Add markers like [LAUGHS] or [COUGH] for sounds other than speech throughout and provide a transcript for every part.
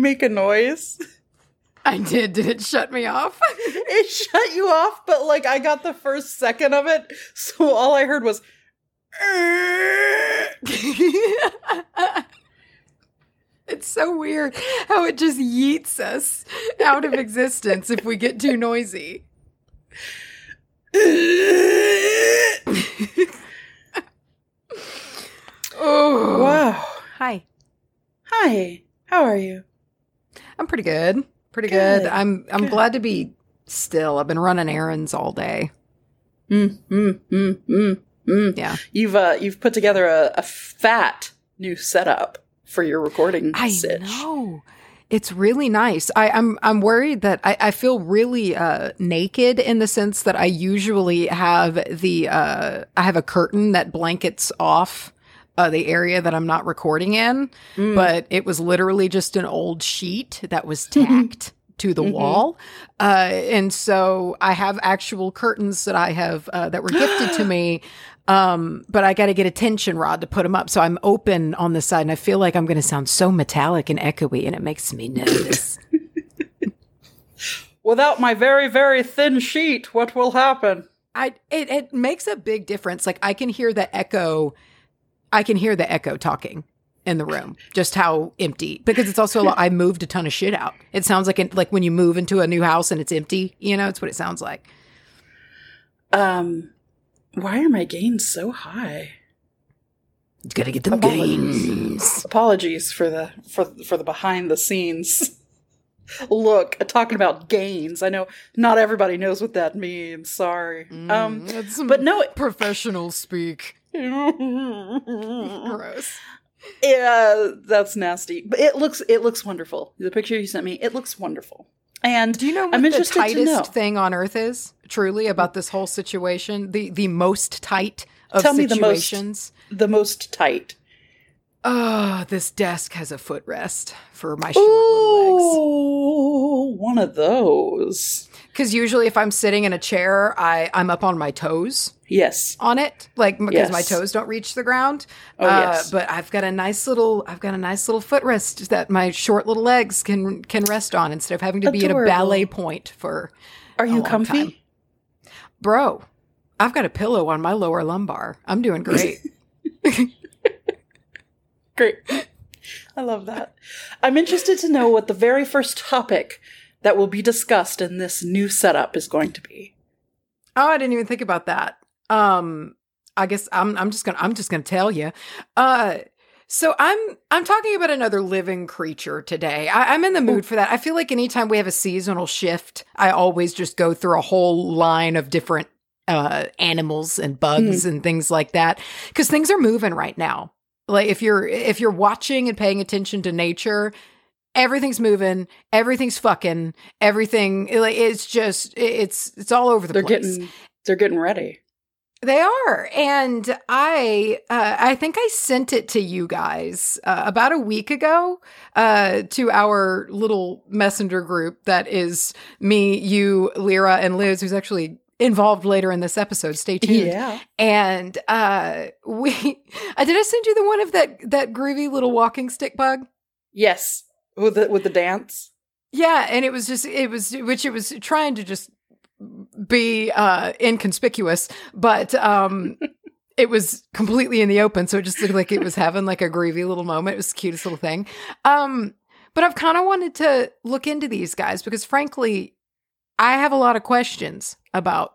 Did you make a noise? I did. Did it shut me off? [LAUGHS] it shut you off, but like I got the first second of it, so all I heard was. [LAUGHS] it's so weird how it just yeets us out of existence if we get too noisy. [LAUGHS] oh wow! Hi. Hi. How are you? I'm pretty good. Pretty good. good. I'm I'm good. glad to be still. I've been running errands all day. Mm, mm, mm, mm, mm. Yeah. You've uh you've put together a, a fat new setup for your recording. I sitch. know. It's really nice. I, am I'm, I'm worried that I, I feel really uh, naked in the sense that I usually have the uh, I have a curtain that blankets off uh, the area that I'm not recording in, mm. but it was literally just an old sheet that was tacked. [LAUGHS] to the mm-hmm. wall. Uh, and so I have actual curtains that I have uh, that were gifted to [GASPS] me. Um, but I got to get a tension rod to put them up. So I'm open on the side and I feel like I'm going to sound so metallic and echoey and it makes me nervous. [LAUGHS] Without my very, very thin sheet, what will happen? I, it, it makes a big difference. Like I can hear the echo I can hear the echo talking in the room, just how empty. Because it's also I moved a ton of shit out. It sounds like like when you move into a new house and it's empty. You know, it's what it sounds like. Um, why are my gains so high? You gotta get them Apologies. gains. Apologies for the for for the behind the scenes [LAUGHS] look talking about gains. I know not everybody knows what that means. Sorry. Mm, um, but no, professional speak. Gross. Yeah, that's nasty. But it looks it looks wonderful. The picture you sent me, it looks wonderful. And do you know what I'm the tightest thing on earth is? Truly about this whole situation, the the most tight of Tell situations. Me the most, the most tight. Oh, this desk has a footrest for my short Ooh, little legs. One of those. Because usually, if I'm sitting in a chair, I I'm up on my toes. Yes. On it, like because yes. my toes don't reach the ground. Oh uh, yes. But I've got a nice little I've got a nice little footrest that my short little legs can can rest on instead of having to Adorable. be at a ballet point for. Are you comfy, time. bro? I've got a pillow on my lower lumbar. I'm doing great. [LAUGHS] great. I love that. I'm interested to know what the very first topic that will be discussed in this new setup is going to be. Oh, I didn't even think about that. Um, I guess I'm I'm just gonna I'm just gonna tell you. Uh, so I'm I'm talking about another living creature today. I, am in the mood for that. I feel like anytime we have a seasonal shift, I always just go through a whole line of different uh, animals and bugs mm. and things like that because things are moving right now. Like if you're if you're watching and paying attention to nature, everything's moving, everything's fucking, everything. Like It's just it's it's all over the they're place. Getting, they're getting ready. They are, and I uh, I think I sent it to you guys uh, about a week ago uh, to our little messenger group that is me, you, Lyra, and Liz, who's actually involved later in this episode. Stay tuned. Yeah. And uh, we, I [LAUGHS] did I send you the one of that that groovy little walking stick bug? Yes with the with the dance. Yeah, and it was just it was which it was trying to just be uh inconspicuous, but um [LAUGHS] it was completely in the open, so it just looked like it was having like a groovy little moment. It was the cutest little thing. Um but I've kind of wanted to look into these guys because frankly, I have a lot of questions about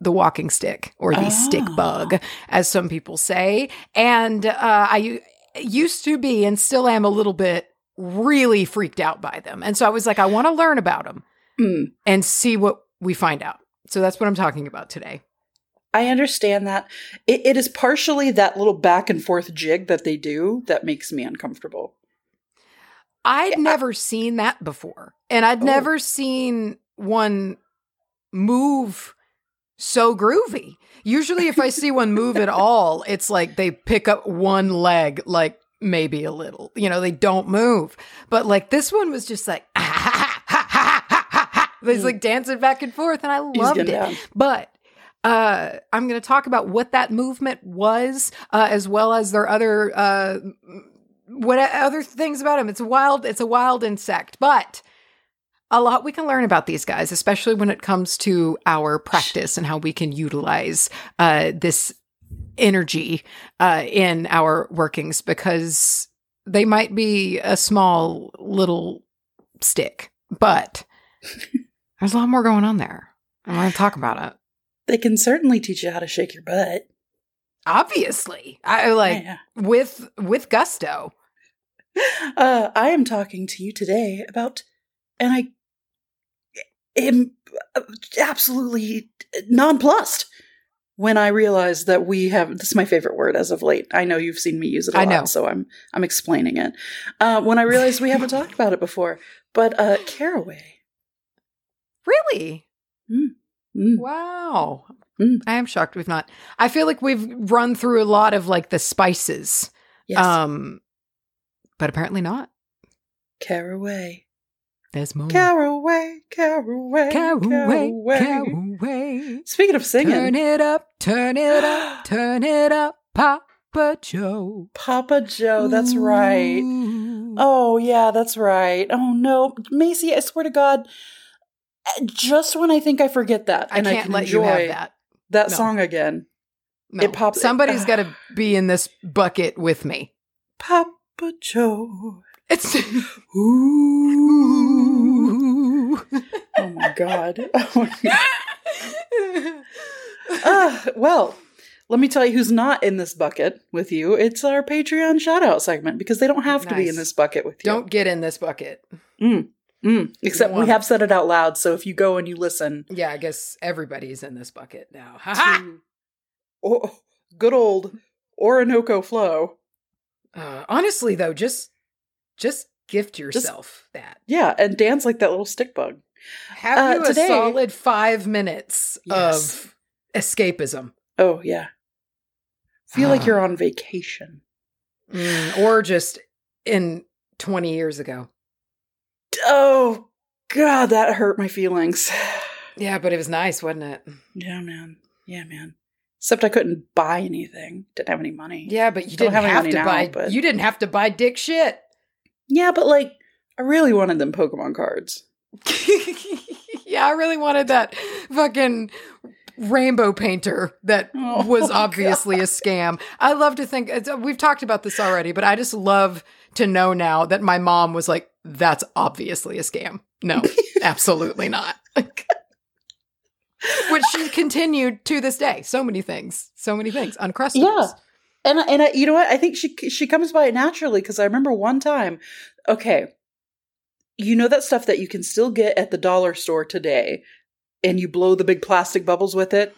the walking stick or the oh. stick bug, as some people say. And uh, I used to be and still am a little bit really freaked out by them. And so I was like, I want to learn about them mm. and see what we find out. So that's what I'm talking about today. I understand that. It, it is partially that little back and forth jig that they do that makes me uncomfortable. I'd yeah. never seen that before. And I'd oh. never seen one move so groovy. Usually, if I see one move at all, it's like they pick up one leg, like maybe a little. You know, they don't move. But like this one was just like, ah, ha, ha, ha. He's like dancing back and forth, and I loved it. Down. But uh, I'm going to talk about what that movement was, uh, as well as their other uh, what other things about him? It's wild. It's a wild insect, but a lot we can learn about these guys, especially when it comes to our practice and how we can utilize uh, this energy uh, in our workings because they might be a small little stick, but [LAUGHS] there's a lot more going on there. I want to talk about it. They can certainly teach you how to shake your butt. Obviously, I like Yeah. with with gusto. [LAUGHS] Uh, I am talking to you today about, and I am absolutely nonplussed when I realized that we have. This is my favorite word as of late. I know you've seen me use it. I I know. so I'm I'm explaining it. Uh, when I realized we haven't talked about it before, but uh, caraway. Really? Mm. Wow. Mm. I am shocked we've not. I feel like we've run through a lot of like the spices. Yes, Um but apparently not. caraway. There's more. Caraway, caraway, Caraway, caraway. Speaking of singing, Turn it up, turn it up, [GASPS] turn it up, Papa Joe. Papa Joe. That's right. Oh, yeah, that's right. Oh, no. Macy, I swear to God, uh, just when I think I forget that, I can't can let you have that. that No. song again, No. It pops- Somebody's [SIGHS] got to be in this bucket with me. Papa Joe. It's [LAUGHS] Ooh. Oh, my God. [LAUGHS] Oh, my God. Ah, well, let me tell you who's not in this bucket with you. It's our Patreon shout out segment because they don't have to be in this bucket with you. Don't get in this bucket. Mm, except we have said it out loud, so if you go and you listen Yeah, I guess everybody's in this bucket now. Ha to oh, good old Orinoco Flow, Uh, honestly, though, just just gift yourself that. yeah, and dance like that little stick bug. Have Uh, you a solid five minutes Yes. of escapism, Oh yeah, feel like Ah. you're on vacation. Mm, or just in twenty years ago. Oh God, that hurt my feelings. [SIGHS] Yeah, but it was nice, wasn't it? Yeah, man. Yeah, man. Except I couldn't buy anything. Didn't have any money. Yeah, but you Don't didn't have have, to now, buy. but- You didn't have to buy dick shit. Yeah, but like, I really wanted them Pokemon cards. [LAUGHS] yeah, I really wanted that fucking rainbow painter that [LAUGHS] Oh, was obviously a scam. I love to think it's, we've talked about this already, but I just love to know now that my mom was like, "That's obviously a scam." No, [LAUGHS] absolutely not. Which she continued to this day. So many things, so many things. Uncrustables. Yeah. And and I, you know what? I think she she comes by it naturally because I remember one time. Okay, you know that stuff that you can still get at the dollar store today, and you blow the big plastic bubbles with it.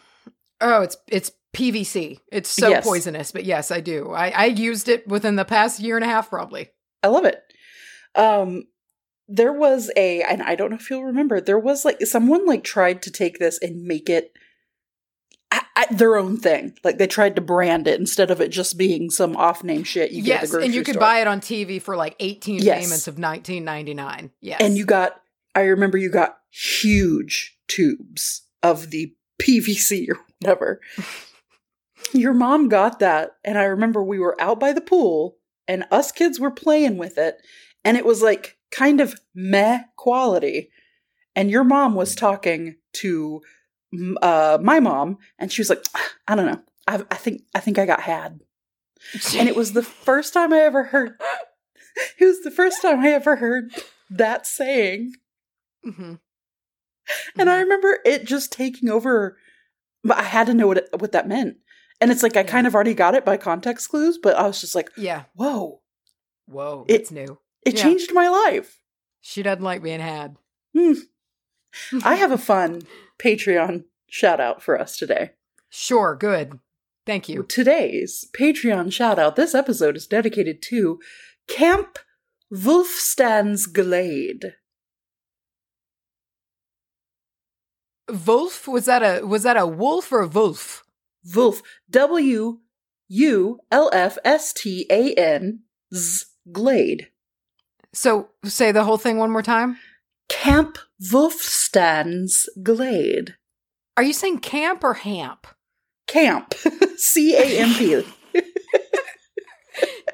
Oh, it's it's PVC. It's so Yes. poisonous, but yes, I do. I, I used it within the past year and a half, probably. I love it. Um, there was a, and I don't know if you'll remember. There was like someone like tried to take this and make it a- a- their own thing. Like they tried to brand it instead of it just being some off name shit you get at the yes, grocery and you could store. buy it on TV for like 18 Yes. payments of 19.99. Yes. and you got i remember you got huge tubes of the pvc or whatever [LAUGHS] your mom got that and i remember we were out by the pool and us kids were playing with it and it was like kind of meh quality and your mom was talking to uh, my mom and she was like i don't know I, I think i think i got had and it was the [LAUGHS] first time i ever heard it was the first time i ever heard that saying Mhm. and I remember it just taking over, but I had to know what it, what that meant. And it's like I Yeah. kind of already got it by context clues, but I was just like, Yeah. "Whoa, Whoa, It- that's new. it Yeah. changed my life." She doesn't like being had. Hmm. I have a fun Patreon shout out for us today. Sure, good. Thank you. Today's Patreon shout out. This episode is dedicated to Camp Wolfstan's Glade. Wolf was that a was that a wolf or a wolf? Wolf W U L F S T A N Z Glade. So say the whole thing one more time. Camp Wolfstan's Glade. Are you saying camp or hamp? Camp. [LAUGHS] C A M P. [LAUGHS]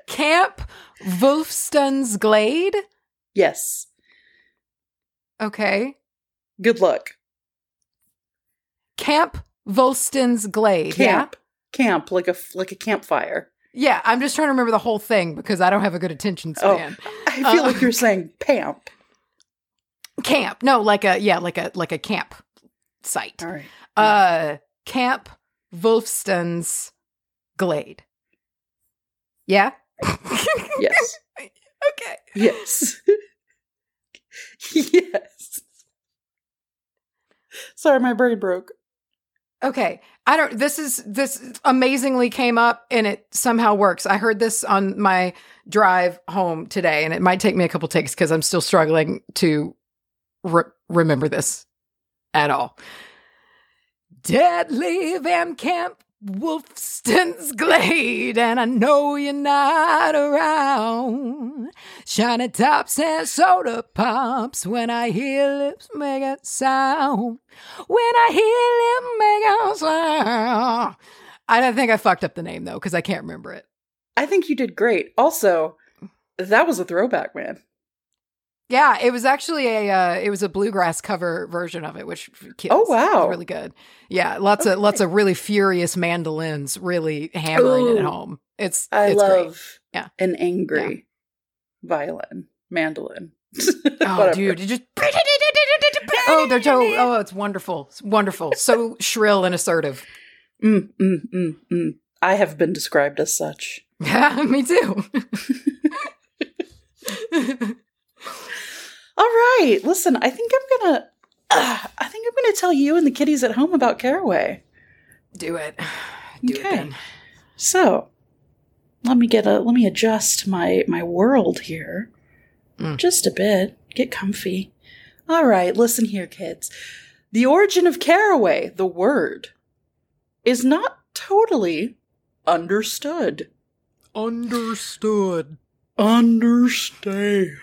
Camp Wolfston's Glade. Yes. Okay. Good luck. Camp Volston's Glade. Camp. Camp like a like a campfire. Yeah? yeah, I'm just trying to remember the whole thing because I don't have a good attention Oh. span. I feel Uh, like you're saying pamp. Camp. No, like a yeah, like a like a camp site. All right. Uh Camp Wolfston's Glade. Yeah? [LAUGHS] Yes. [LAUGHS] okay. Yes. [LAUGHS] yes. Sorry, my brain broke. Okay. I don't this is this amazingly came up and it somehow works. I heard this on my drive home today and it might take me a couple takes cuz I'm still struggling to re- remember this at all. Deadly Van Camp Wolfston's [LAUGHS] Glade, and I know you're not around. Shiny tops and soda pops when I hear lips make a sound. When I hear lips make a sound. I don't think I fucked up the name though, because I can't remember it. I think you did great. Also, that was a throwback, man. Yeah, it was actually a uh, it was a bluegrass cover version of it, which kills. Oh, wow. really good. Yeah, lots of lots of really furious mandolins, really hammering it home. It's I it's great. love Yeah. an angry violin, mandolin. [LAUGHS] Oh, dude, it just [LAUGHS] oh, they're so oh, it's wonderful, it's wonderful, so shrill and assertive. Mm, mm, mm, mm. I have been described as such. Yeah, [LAUGHS] me too. All right, listen. I think I'm gonna. Uh, I think I'm gonna tell you and the kiddies at home about Caraway. Do it, do it Okay. then. So, let me get a. Let me adjust my my world here, Mm. just a bit. Get comfy. All right, listen here, kids. The origin of caraway, the word, is not totally understood. Understood. Understand.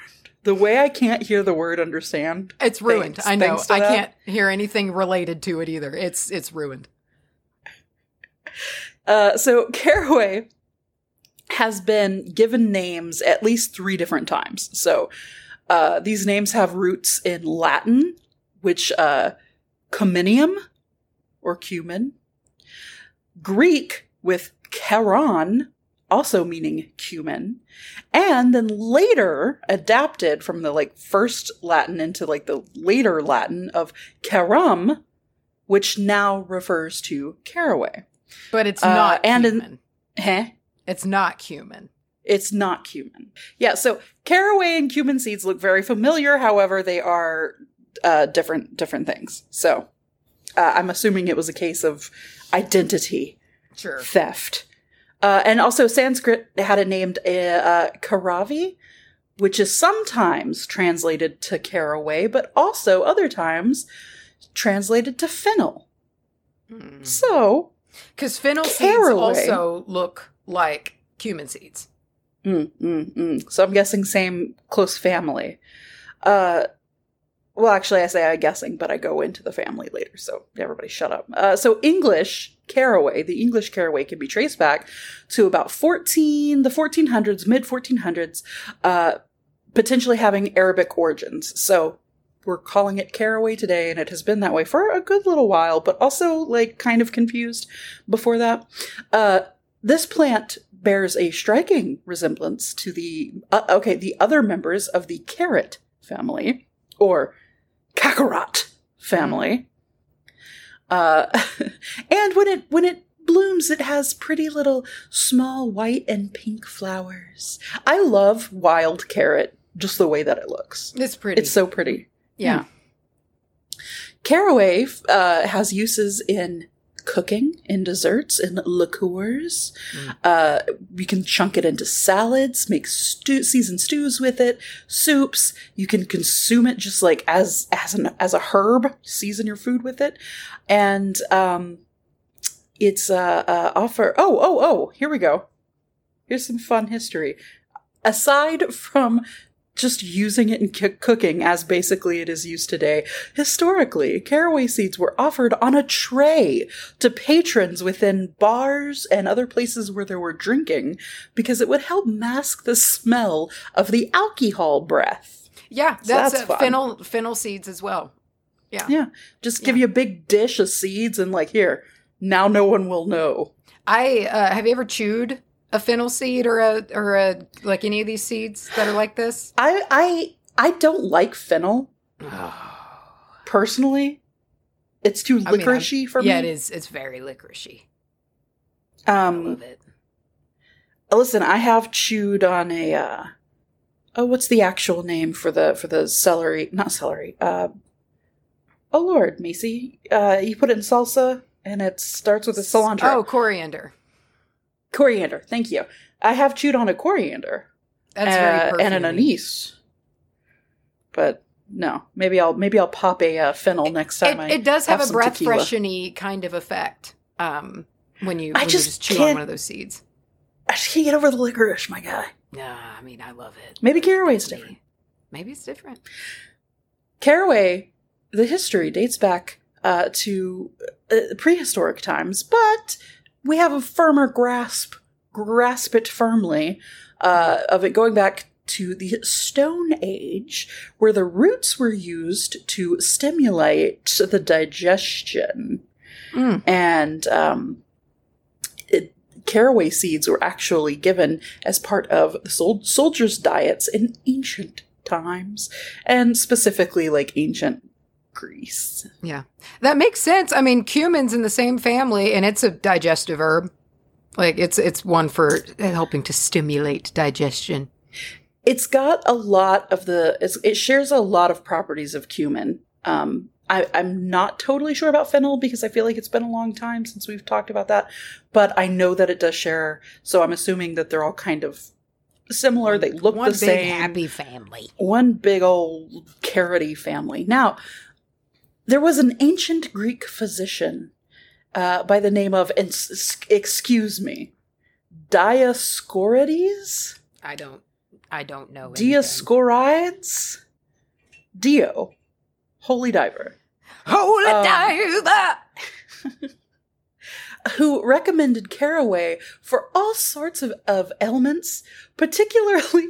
The way I can't hear the word understand. It's ruined. Thanks- I know. I that. can't hear anything related to it either. It's it's ruined. [LAUGHS] Uh, so caraway has been given names at least three different times. So uh, these names have roots in Latin, which uh, cominium or cumin, Greek with charon, also meaning cumin, and then later adapted from the like first Latin into like the later Latin of carum, which now refers to caraway. But it's Uh, not and in- cumin. Heh? it's not cumin. It's not cumin. Yeah, so caraway and cumin seeds look very familiar. However, they are uh, different different things. So uh, I'm assuming it was a case of identity Sure. theft. Uh, and also, Sanskrit had it named uh, uh, Karavi, which is sometimes translated to caraway, but also other times translated to fennel. So, Because fennel seeds also look like cumin seeds. Mm, mm, mm. So I'm guessing same close family. Uh, well, actually, I say I'm guessing, but I go into the family later, so everybody shut up. Uh, so English caraway, the English caraway can be traced back to about 14, the 1400s, mid 1400s, uh, potentially having Arabic origins. So we're calling it caraway today, and it has been that way for a good little while, but also like kind of confused before that. Uh, this plant bears a striking resemblance to the uh, okay the other members of the carrot family or kakarot family. Uh, [LAUGHS] and when it when it blooms, it has pretty little small white and pink flowers. I love wild carrot, just the way that it looks. It's pretty. It's so pretty. yeah. Caraway uh, has uses in cooking, in desserts, and liqueurs. Mm. Uh, you can chunk it into salads, make stew, seasoned stews with it, soups. You can consume it just like as as an as a herb. Season your food with it, and um, it's uh, uh offer. Oh oh oh! Here we go. Here's some fun history. Aside from just using it in c- cooking as basically it is used today. Historically, caraway seeds were offered on a tray to patrons within bars and other places where there were drinking because it would help mask the smell of the alcohol breath. Yeah, So that's, that's uh, fennel fennel seeds as well. Yeah. Yeah, just give you a big dish of seeds and like here, now no one will know. I uh, have you ever chewed a fennel seed or a or a like any of these seeds that are like this? I I I don't like fennel [SIGHS] personally. It's too I mean, for yeah, me. Yeah, it is. It's very licoricey. I Um, love it. listen, I have chewed on a. Uh, oh, what's the actual name for the for the celery? Not celery. Uh, oh Lord, Macy, uh, you put it in salsa, and it starts with a cilantro. Oh, coriander. Coriander. Thank you. I have chewed on a coriander. That's uh, and an anise. But no, maybe I'll maybe I'll pop a uh, fennel next time. It, I it does have, a breath tequila. fresheny kind of effect. Um, when you I when just you just chew on one of those seeds. I just can't get over the licorice, my guy. Nah, I mean I love it. Maybe caraway's Maybe- different. Maybe it's different. Caraway, the history dates back uh, to uh, prehistoric times, but we have a firmer grasp, grasp it firmly, uh, of it going back to the Stone Age, where the roots were used to stimulate the digestion. Mm. And um, it, caraway seeds were actually given as part of the sol- soldiers' diets in ancient times, and specifically like ancient Greece. Yeah, that makes sense. I mean, cumin's in the same family, and it's a digestive herb. Like it's it's one for helping to stimulate digestion. It's got a lot of the. It's, it shares a lot of properties of cumin. Um, I, I'm not totally sure about fennel because I feel like it's been a long time since we've talked about that, but I know that it does share. So I'm assuming that they're all kind of similar. They look one the big same. happy family. one big old carroty family. Now, there was an ancient Greek physician uh, by the name of, and s- s- excuse me, Dioscorides? I don't. I don't know. anything. Dioscorides? Dio. Holy diver. Holy Um, diver! [LAUGHS] who recommended caraway for all sorts of, of ailments, particularly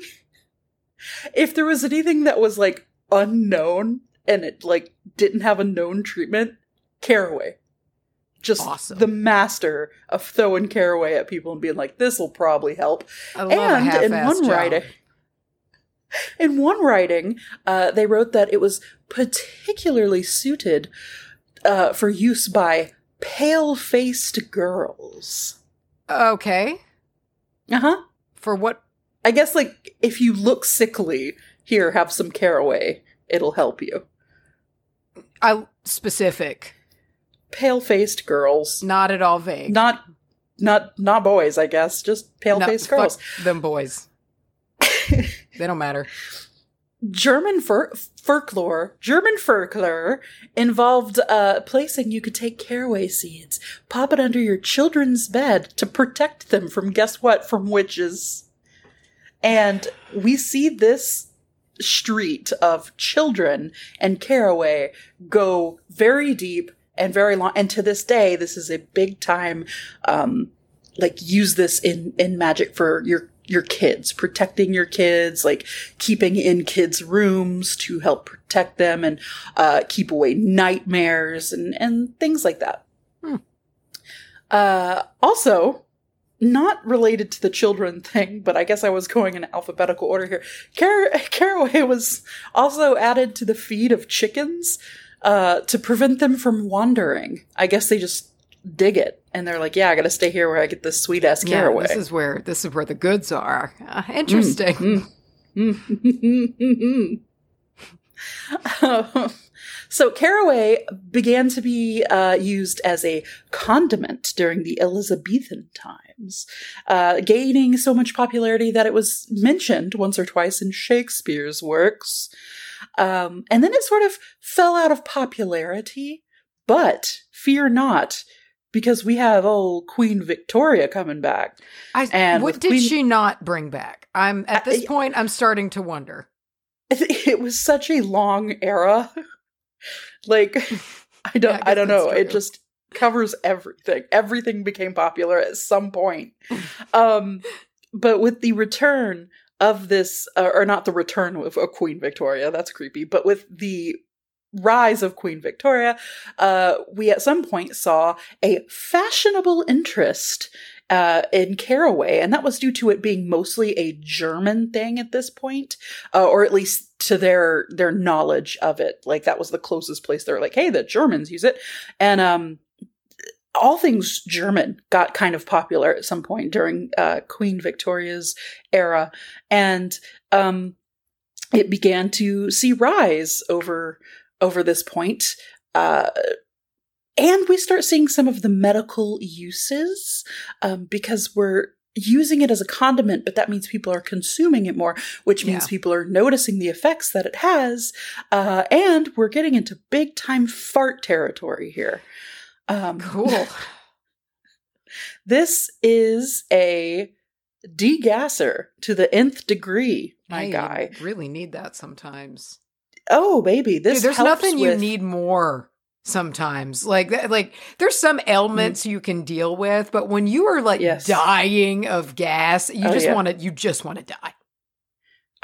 [LAUGHS] if there was anything that was like unknown and it like didn't have a known treatment, caraway. Just Awesome. the master of throwing caraway at people and being like, this will probably help. I love a and in one job. writing, in one writing, uh, they wrote that it was particularly suited uh, for use by pale-faced girls. Okay. Uh huh. For what? I guess like if you look sickly, here have some caraway. It'll help you. I specific, Pale-faced girls, not at all vague. not not not boys. I guess just pale-faced fuck girls. them boys. [LAUGHS] they don't matter. German fur- folklore, German folklore involved uh, placing you could take caraway seeds, pop it under your children's bed to protect them from guess what? From witches. And we see this street of children and caraway go very deep and very long. And to this day, this is a big time, um, like use this in, in magic for your your kids, protecting your kids, like keeping in kids' rooms to help protect them and uh, keep away nightmares and, and things like that. Hmm. Uh, also, not related to the children thing, but I guess I was going in alphabetical order here. Car- [LAUGHS] caraway was also added to the feed of chickens uh, to prevent them from wandering. I guess they just dig it and they're like, yeah, I gotta stay here where I get this sweet ass Yeah, caraway. this is where this is where the goods are. Uh, interesting. Mm. [LAUGHS] Um, so caraway began to be uh, used as a condiment during the Elizabethan times, uh, gaining so much popularity that it was mentioned once or twice in Shakespeare's works. Um, and then it sort of fell out of popularity. But fear not, because we have old Queen Victoria coming back. I, And what did Queen- she not bring back? I'm at this I- point. I'm starting to wonder. [LAUGHS] it was such a long era. Like [LAUGHS] I don't Yeah, I I, don't know. that's It just covers everything. Everything became popular at some point. um but with the return of this uh, or not the return of, of Queen Victoria, that's creepy, but with the rise of Queen Victoria, uh we at some point saw a fashionable interest uh, in caraway, and that was due to it being mostly a German thing at this point, uh, or at least to their their knowledge of it. Like that was the closest place they're like, hey, the Germans use it, and um, all things German got kind of popular at some point during uh, Queen Victoria's era, and um, it began to see rise over over this point. Uh, and we start seeing some of the medical uses um, because we're using it as a condiment, but that means people are consuming it more, which means Yeah. people are noticing the effects that it has. Uh, and we're getting into big time fart territory here. Um, Cool. [LAUGHS] This is a degasser to the nth degree, my I guy. really need that sometimes. Oh, baby, this Dude, there's nothing you need more sometimes. Like that- like there's some ailments you can deal with, but when you are like Mm. Yes. dying of gas, you Oh, just yeah. want to you just want to die.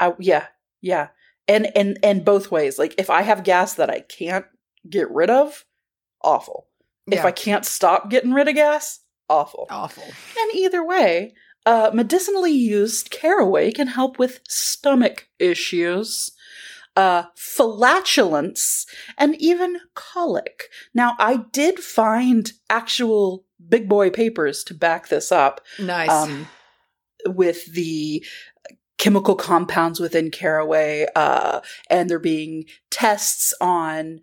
I, yeah, yeah, and and and both ways. Like if I have gas that I can't get rid of, awful. If I can't stop getting rid of gas, awful. Awful. And either way, uh, medicinally used caraway can help with stomach issues, uh, flatulence, and even colic. Now, I did find actual big boy papers to back this up Nice. um, with the chemical compounds within caraway, uh, and there being tests on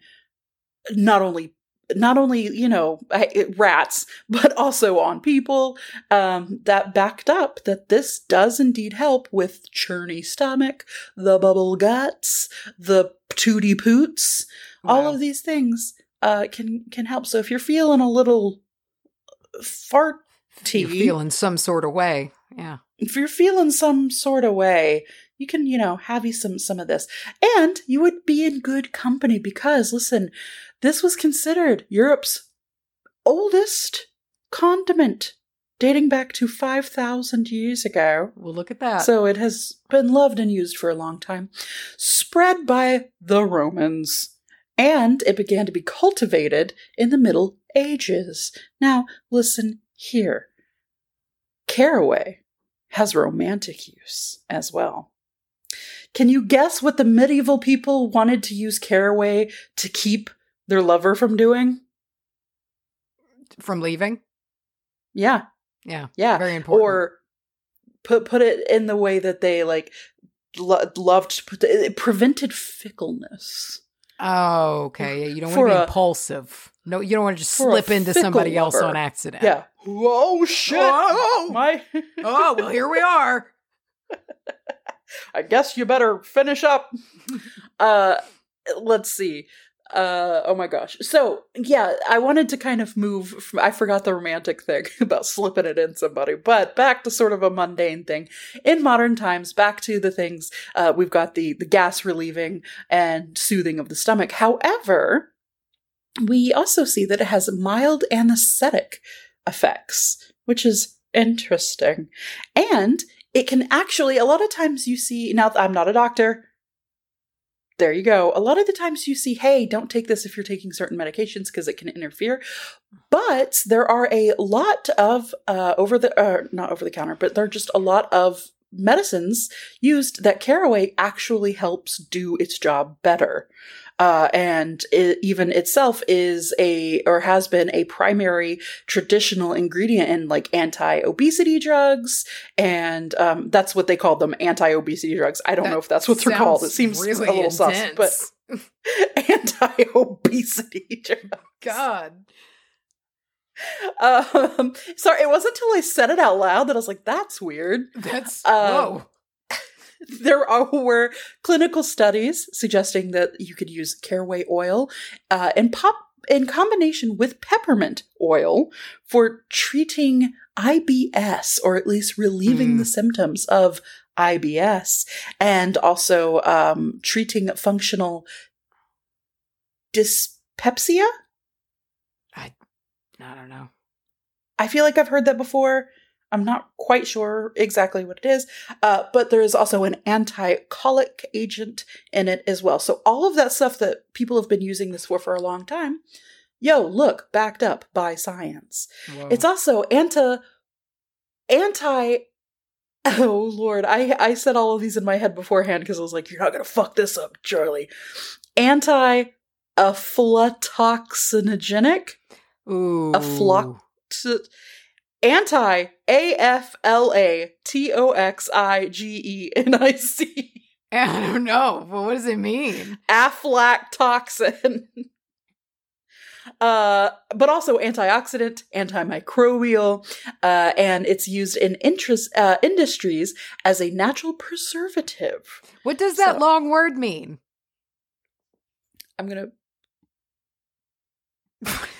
not only not only you know rats [LAUGHS] but also on people um, that backed up that this does indeed help with churny stomach the bubble guts the tooty poots all of these things uh, can can help so if you're feeling a little fart you're feeling some sort of way. Yeah. if you're feeling some sort of way, you can, you know, have you some some of this. And you would be in good company because listen, this was considered Europe's oldest condiment dating back to 5000 years ago. Well, look at that. So it has been loved and used for a long time. Spread by the Romans. And it began to be cultivated in the Middle Ages. Now, listen here. Caraway has romantic use as well. Can you guess what the medieval people wanted to use caraway to keep their lover from doing? From leaving? Yeah, Yeah. yeah. Very important. or put put it in the way that they like lo- loved to put it prevented fickleness Oh, okay. Yeah, you don't want to be a- impulsive. No, you don't want to just slip into somebody fickle else on accident. yeah oh shit Whoa! my Oh, well, here we are. [LAUGHS] i guess you better finish up [LAUGHS] uh let's see uh oh my gosh. So yeah i wanted to kind of move from i forgot the romantic thing [LAUGHS] about slipping it in somebody but back to sort of a mundane thing. In modern times back to the things uh we've got the the gas relieving and soothing of the stomach. However we also see that it has mild anesthetic effects which is interesting. And it can actually a lot of times you see now i'm not a doctor there you go. A lot of the times you see hey don't take this if you're taking certain medications because it can interfere. But there are a lot of uh, over the uh, not over the counter but there are just a lot of medicines used that caraway actually helps do its job better. Uh, and it even itself is a or has been a primary traditional ingredient in like anti-obesity drugs and um, that's what they call them anti-obesity drugs. I don't That know if that's what they're called it seems really a little sus but [LAUGHS] anti-obesity drugs. God. [LAUGHS] um sorry it wasn't until i said it out loud that i was like that's weird That's Um, whoa. [LAUGHS] there are, were clinical studies suggesting that you could use caraway oil uh, and pop in combination with peppermint oil for treating IBS or at least relieving Mm. the symptoms of IBS, and also um, treating functional dyspepsia. I don't know. I feel like I've heard that before. I'm not quite sure exactly what it is, uh, but there is also an anti colic agent in it as well. So, all of that stuff that people have been using this for for a long time, yo, look, backed up by science. It's also anti, anti, [LAUGHS] oh Lord, I, I said all of these in my head beforehand because I was like, you're not going to fuck this up, Charlye. Anti aflatoxinogenic Ooh. aflox anti A F L A T O X I G E N I C [LAUGHS] I don't know. But what does it mean? aflatoxin. [LAUGHS] Uh, but also antioxidant, antimicrobial, uh, and it's used in interest, uh, industries as a natural preservative. What does that So- long word mean? I'm gonna. [LAUGHS]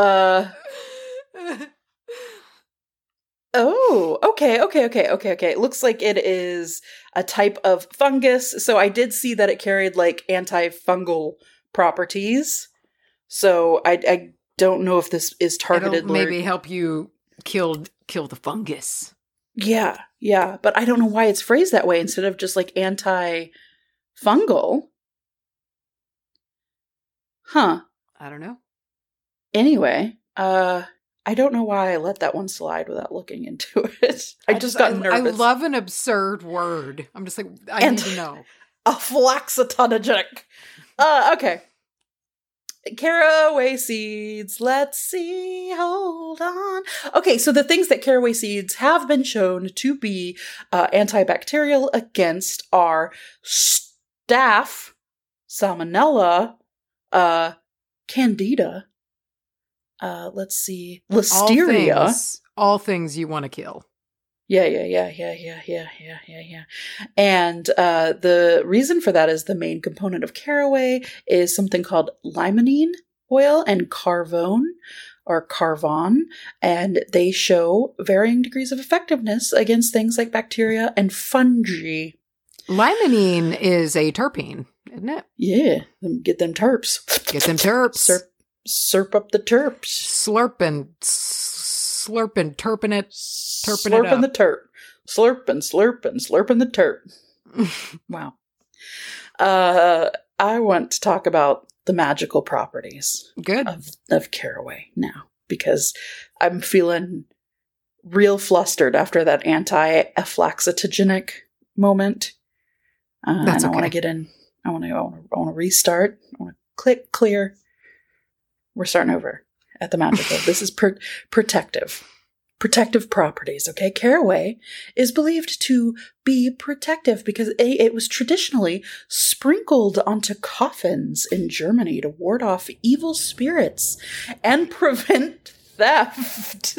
uh Oh, okay, okay, okay, okay, okay. It looks like it is a type of fungus. So I did see that it carried like antifungal properties. So I I don't know if this is targeted. It'll maybe help you kill kill the fungus. Yeah, yeah, but I don't know why it's phrased that way instead of just like anti-fungal. Huh. I don't know. Anyway, uh I don't know why I let that one slide without looking into [LAUGHS] it. I, just got I, nervous. I love an absurd word. I'm just like I And- need to know. [LAUGHS] a flaxatonogenic. Uh, okay. Caraway seeds. Let's see. Hold on. Okay, so the things that caraway seeds have been shown to be uh, antibacterial against are staph, salmonella, uh, candida. Uh, let's see, All listeria. things, all things you want to kill. Yeah, yeah, yeah, yeah, yeah, yeah, yeah, yeah, yeah. And uh, the reason for that is the main component of caraway is something called limonene oil and carvone or carvon, and they show varying degrees of effectiveness against things like bacteria and fungi. Limonene is a terpene, isn't it? Yeah, get them terps. Get them terps. Slurp, slurp up the terps. Slurping, slurping, terping it. Terping it slurping up. the terp. Slurping, slurping, slurping the terp. Wow. Uh, I want to talk about the magical properties Good. of, of caraway now because I'm feeling real flustered after that anti-aflaxitogenic moment. Uh, That's and I want to get in. I want to. I want to. I want to restart. I want to click clear. We're starting over at the magical. this is pr- protective. Protective properties, okay? Caraway is believed to be protective because A, it was traditionally sprinkled onto coffins in Germany to ward off evil spirits and prevent theft.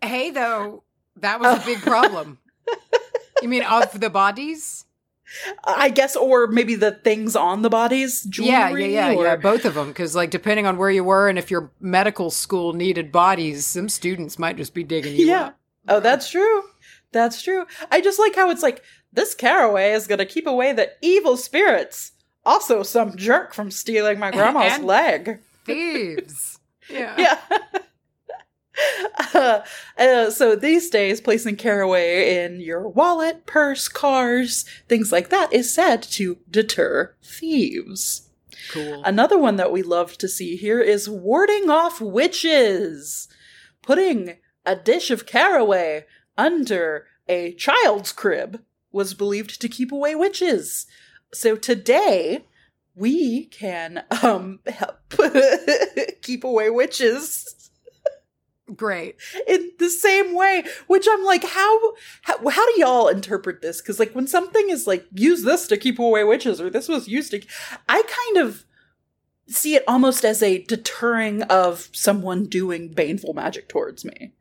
Hey, though, that was a big problem. [LAUGHS] you mean of the bodies? I guess, or maybe the things on the bodies, jewelry. yeah, yeah, yeah, or- yeah. Both of them, because like depending on where you were and if your medical school needed bodies, some students might just be digging you Yeah. up. Oh, that's true. That's true. I just like how it's like this caraway is going to keep away the evil spirits. Also, some jerk from stealing my [LAUGHS] grandma's leg. thieves. [LAUGHS] Yeah. Yeah. Uh, [LAUGHS] uh, so these days, placing caraway in your wallet, purse, cars, things like that is said to deter thieves. Cool. Another one that we love to see here is warding off witches. Putting a dish of caraway under a child's crib was believed to keep away witches. So today, we can um [LAUGHS] help [LAUGHS] keep away witches Great. in the same way which i'm like how how, how do y'all interpret this because like when something is like use this to keep away witches or this was used to i kind of see it almost as a deterring of someone doing baneful magic towards me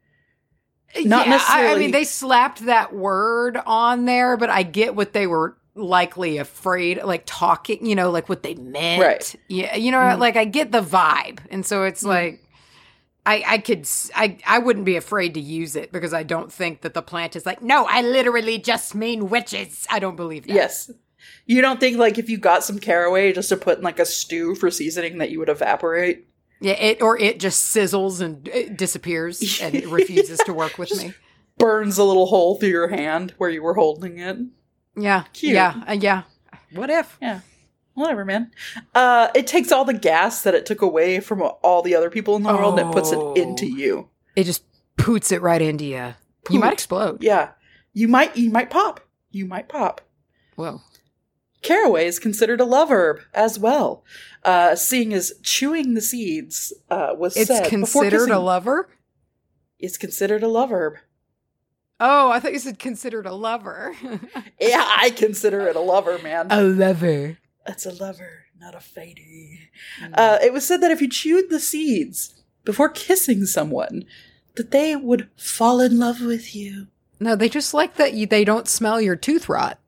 Not yeah, I, I mean, they slapped that word on there, but I get what they were likely afraid, like talking, you know, like what they meant. Right. Yeah. You know, Mm. like I get the vibe. And so it's Mm. like, I, I could I, I wouldn't be afraid to use it because I don't think that the plant is like no I literally just mean witches I don't believe that Yes. You don't think like if you got some caraway just to put in like a stew for seasoning that you would evaporate? yeah it or it just sizzles and it disappears and it refuses to work with [LAUGHS] me Burns a little hole through your hand where you were holding it. yeah Cute. yeah uh, yeah what if Whatever, man. Uh, it takes all the gas that it took away from all the other people in the world and it puts it Oh. into you. it just poots it right into you you might explode Yeah. You might you might pop. You might pop. whoa Caraway is considered a love herb as well. Uh, seeing as chewing the seeds uh, was it's said considered a lover It's considered a love herb. oh I thought you said considered a lover [LAUGHS] Yeah, I consider it a lover, man. a lover It's a lover, not a fighter. Uh, it was said that if you chewed the seeds before kissing someone, that they would fall in love with you. no they just like that you they don't smell your tooth rot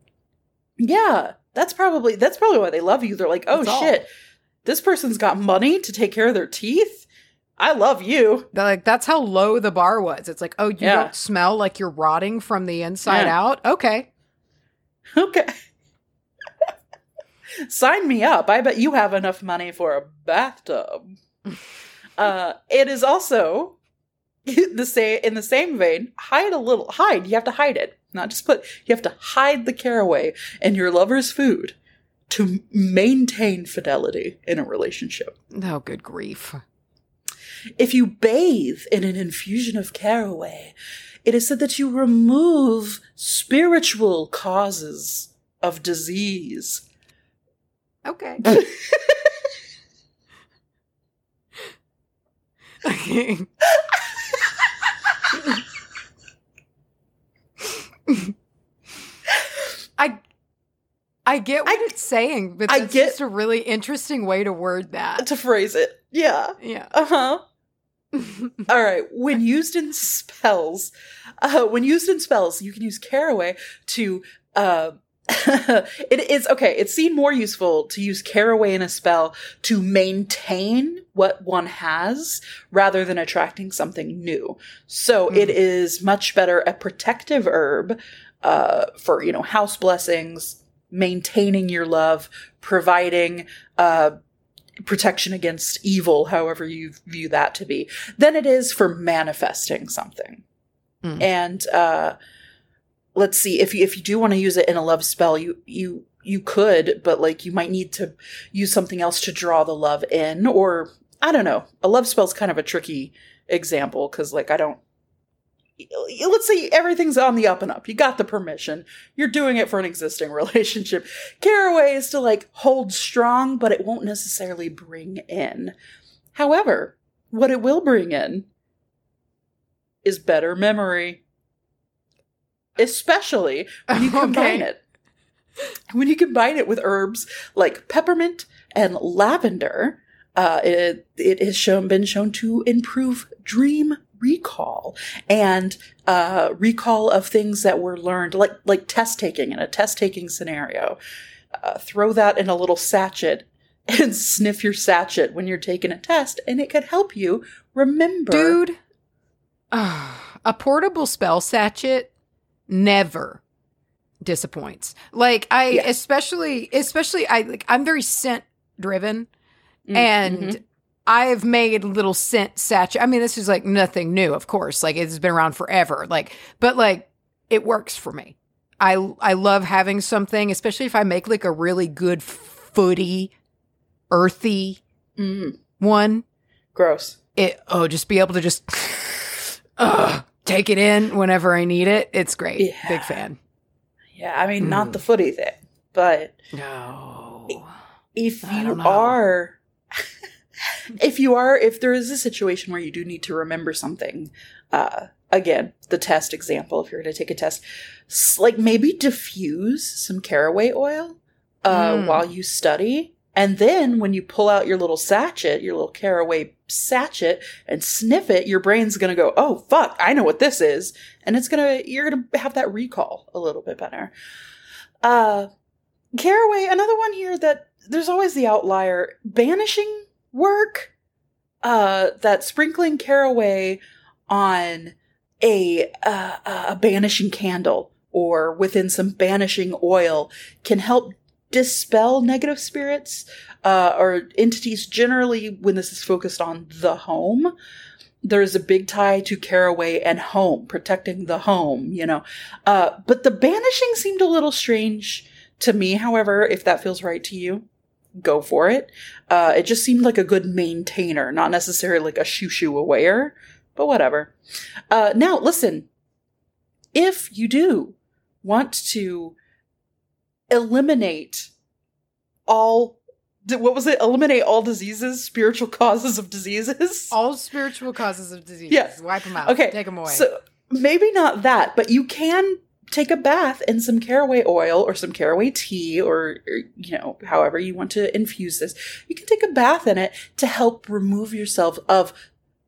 Yeah, that's probably that's probably why they love you. They're like, oh That's all. shit, this person's got money to take care of their teeth. I love you. They're like that's how low the bar was. It's like, oh, you Yeah. don't smell like you're rotting from the inside Yeah. out. Okay, [LAUGHS] Okay. Sign me up. I bet you have enough money for a bathtub. [LAUGHS] uh, it is also [LAUGHS] the same in the same vein. Hide a little. Hide. You have to hide it. Not just put. You have to hide the caraway in your lover's food to maintain fidelity in a relationship. oh, good grief. If you bathe in an infusion of caraway, it is said that you remove spiritual causes of disease. Okay. Okay. [LAUGHS] [LAUGHS] I I get what I- it's saying, but I that's get- just a really interesting way to word that. to phrase it. Yeah. Yeah. Uh huh. [LAUGHS] All right. When used in spells, uh, when used in spells, you can use caraway to. Uh, [LAUGHS] it is okay. It's seen more useful to use caraway in a spell to maintain what one has rather than attracting something new. So it Mhm. is much better a protective herb uh, for you know house blessings, maintaining your love, providing uh, protection against evil, however you view that to be, than it is for manifesting something. Mm. And uh, let's see if you if you do want to use it in a love spell, you you you could, but like you might need to use something else to draw the love in, or I don't know. A love spell's kind of a tricky example because like I don't. Let's say everything's on the up and up. You got the permission. You're doing it for an existing [LAUGHS] relationship. Caraway is to like hold strong, but it won't necessarily bring in. However, what it will bring in is better memory. Especially when you [LAUGHS] combine Okay. it. When you combine it with herbs like peppermint and lavender, uh, it, it has shown been shown to improve dream recall and uh, recall of things that were learned, like like test taking in a test taking scenario. Uh, throw that in a little sachet [LAUGHS] and sniff your sachet when you're taking a test, and it could help you remember. Dude, [SIGHS] a portable spell sachet never disappoints. Like I Yeah. especially especially I like I'm very scent driven Mm, and mhm. I've made little scent sachet. I mean, this is like nothing new, of course. Like it's been around forever. Like, but like it works for me. I I love having something, especially if I make like a really good footy, earthy Mm, one. gross. It oh, just be able to just [SIGHS] uh, take it in whenever I need it. It's great. Yeah. Big fan. Yeah, I mean, Mm. not the footy thing, but No. if you are [LAUGHS] if you are if there is a situation where you do need to remember something uh again the test example if you're going to take a test like maybe diffuse some caraway oil uh Mm. while you study and then when you pull out your little sachet your little caraway sachet and sniff it your brain's going to go oh fuck i know what this is and it's going to you're going to have that recall a little bit better uh Caraway, another one here that there's always the outlier. Banishing work. uh, that sprinkling caraway on a uh, a banishing candle or within some banishing oil can help dispel negative spirits uh, or entities. Generally, when this is focused on the home, there's a big tie to caraway and home, protecting the home. You know, uh, but the banishing seemed a little strange to me. However, if that feels right to you, go for it. Uh, it just seemed like a good maintainer, not necessarily like a shoo shoo awayer, but whatever. Uh, now, listen, if you do want to eliminate all what was it? Eliminate all diseases, spiritual [LAUGHS] causes of diseases. All spiritual causes of disease. Yes. Wipe them out. Okay. Take them away. So maybe not that, but you can take a bath in some caraway oil or some caraway tea or, or, you know however you want to infuse this you can take a bath in it to help remove yourself of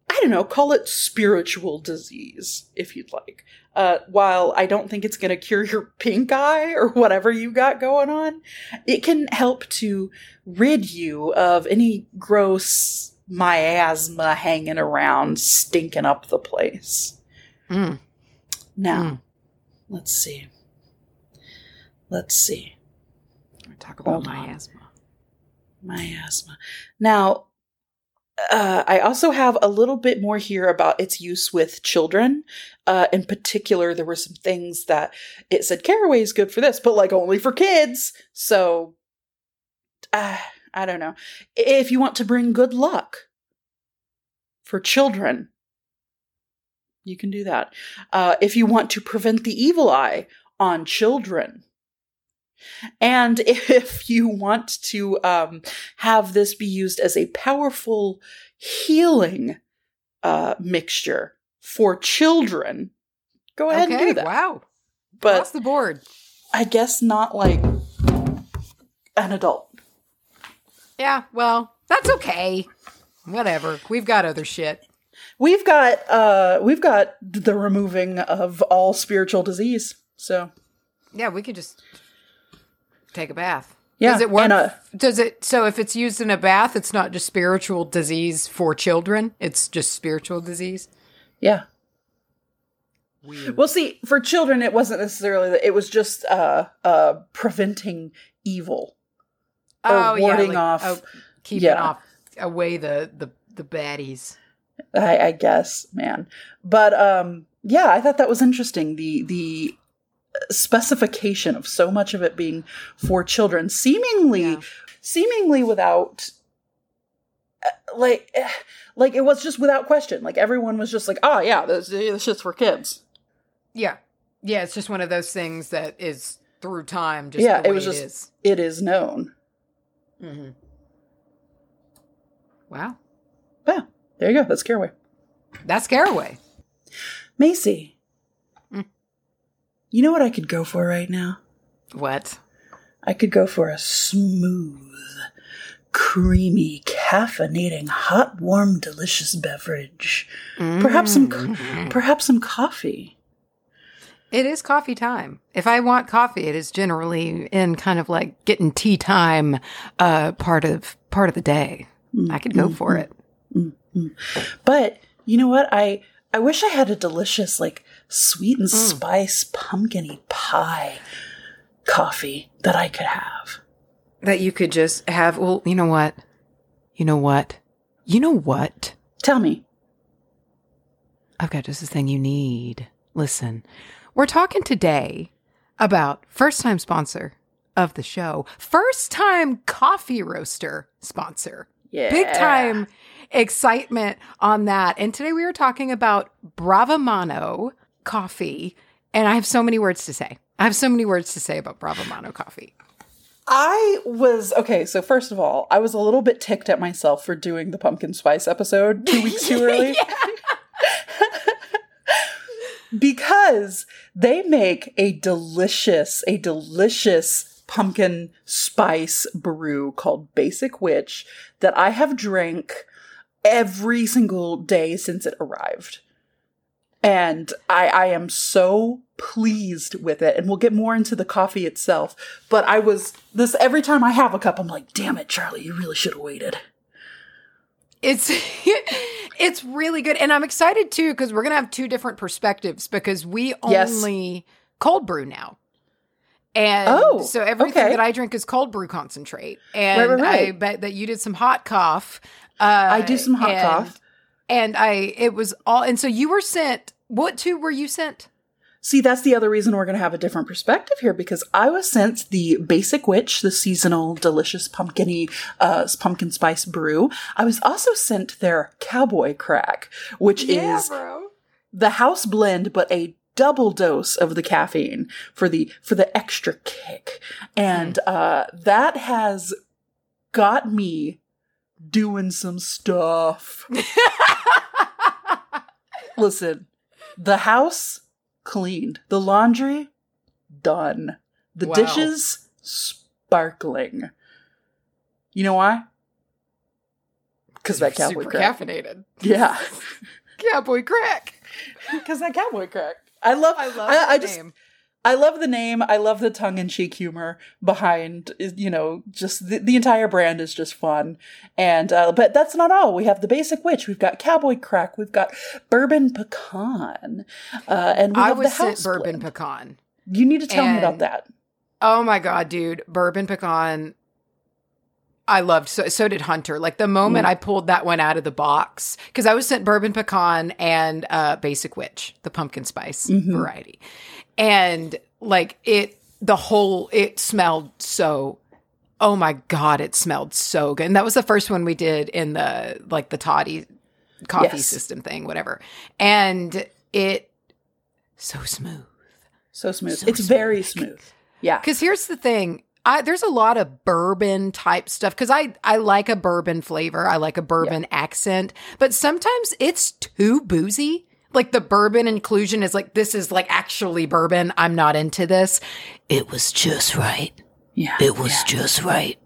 i don't know call it spiritual disease if you'd like uh, while i don't think it's going to cure your pink eye or whatever you got going on it can help to rid you of any gross miasma hanging around stinking up the place Mm. now Mm. Let's see. Let's see. Talk about Hold on. Miasma. Now, uh, I also have a little bit more here about its use with children. Uh, in particular, there were some things that it said caraway is good for this, but like only for kids. So, uh, I don't know. If you want to bring good luck for children, you can do that. Uh, if you want to prevent the evil eye on children, and [LAUGHS] if you want to um, have this be used as a powerful healing uh, mixture for children, go ahead and do that. Wow. But Across the board. I guess not like an adult. Yeah. Well, that's okay. Whatever. We've got other shit. We've got uh we've got the removing of all spiritual disease. So Yeah, we could just take a bath. Yeah, Does it work? and, uh, Does it? So if it's used in a bath, it's not just spiritual disease for children. It's just spiritual disease. yeah. Weird. Well, see, for children, it wasn't necessarily that. It was just uh, uh, preventing evil. Oh, or warding off- oh, keeping yeah. off away the the the baddies. I, I guess, man. But um, yeah, I thought that was interesting. The the specification of so much of it being for children, seemingly, Yeah. seemingly without, uh, like, eh, like it was just without question. Like everyone was just like, oh yeah, this this shit's for kids. Yeah, yeah. It's just one of those things that is through time. Just Yeah, it was it just- is. It is known. Mm-hmm. Wow, Yeah, there you go. That's caraway. that's caraway. Macy. Mm. You know what I could go for right now? What? I could go for a smooth, creamy, caffeinating, hot, warm, delicious beverage. Perhaps some co- Mm. perhaps some coffee. It is coffee time. If I want coffee, it is generally in kind of like getting tea time uh part of part of the day. I could go for it. But you know what? I I wish I had a delicious like sweet and mm. spice pumpkiny pie coffee that I could have. That you could just have well, you know what? You know what? You know what? Tell me. I've got just the thing you need. Listen, we're talking today about first time sponsor of the show, first time coffee roaster sponsor. Yeah. Big time excitement on that. And today we are talking about Bravamano coffee. And I have so many words to say. I have so many words to say about Bravamano coffee. I was okay. So first of all, I was a little bit ticked at myself for doing the pumpkin spice episode two weeks too [LAUGHS] early [LAUGHS] because they make a delicious, a delicious pumpkin spice brew called Basic Witch that I have drank every single day since it arrived. And I, I am so pleased with it. And we'll get more into the coffee itself. But I was this every time I have a cup, I'm like, damn it, Charlye, you really should have waited. It's [LAUGHS] it's really good, and I'm excited too because we're gonna have two different perspectives because we Yes. only cold brew now. And Oh, so everything okay. that I drink is cold brew concentrate. And right, I right. bet that you did some hot cough. Uh, I do some hot cough. And I, it was all, and so you were sent, what two were you sent? See, that's the other reason we're going to have a different perspective here because I was sent the Basic Witch, the seasonal delicious pumpkiny uh, pumpkin spice brew. I was also sent their Cowboy Crack, which is bro. the house blend, but a double dose of the caffeine for the for the extra kick, and uh, that has got me doing some stuff. [LAUGHS] Listen, the house cleaned, the laundry done, the Wow. dishes sparkling. You know why? Because that cowboy Super crack. caffeinated. Yeah, [LAUGHS] Cowboy crack. [LAUGHS] because that cowboy crack. I love. I love I, I just. name. I love the name. I love the tongue in cheek humor behind, you know, just the, the entire brand is just fun. And, uh, but that's not all. We have the basic witch. We've got cowboy crack. We've got bourbon pecan. Uh, and we I have was the house bourbon blend. pecan. You need to tell me about that. Oh my god, dude, bourbon pecan. I loved so so did Hunter. Like the moment Mm. I pulled that one out of the box because I was sent bourbon pecan and uh basic witch, the pumpkin spice Mhm. variety. And like it the whole it smelled so oh my god, it smelled so good. And that was the first one we did in the like the toddy coffee Yes. system thing, whatever. And it so smooth. So smooth. So it's very smooth. Yeah. Because here's the thing. I, there's a lot of bourbon type stuff because I, I like a bourbon flavor. I like a bourbon accent, but sometimes it's too boozy. Like the bourbon inclusion is like, this is like actually bourbon. I'm not into this. It was just right. Yeah. It was yeah. just right.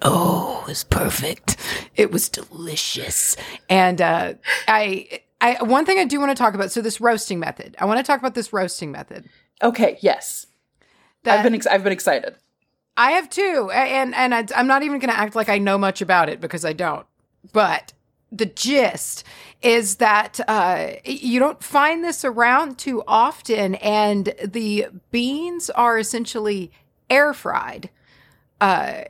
Oh, it was perfect. It was delicious. And uh, I, I, one thing I do want to talk about. So this roasting method. I want to talk about this roasting method. Okay. Yes. That I've been, ex- I've been excited. I have too, and and I, I'm not even going to act like I know much about it because I don't. But the gist is that uh, you don't find this around too often, and the beans are essentially air fried uh,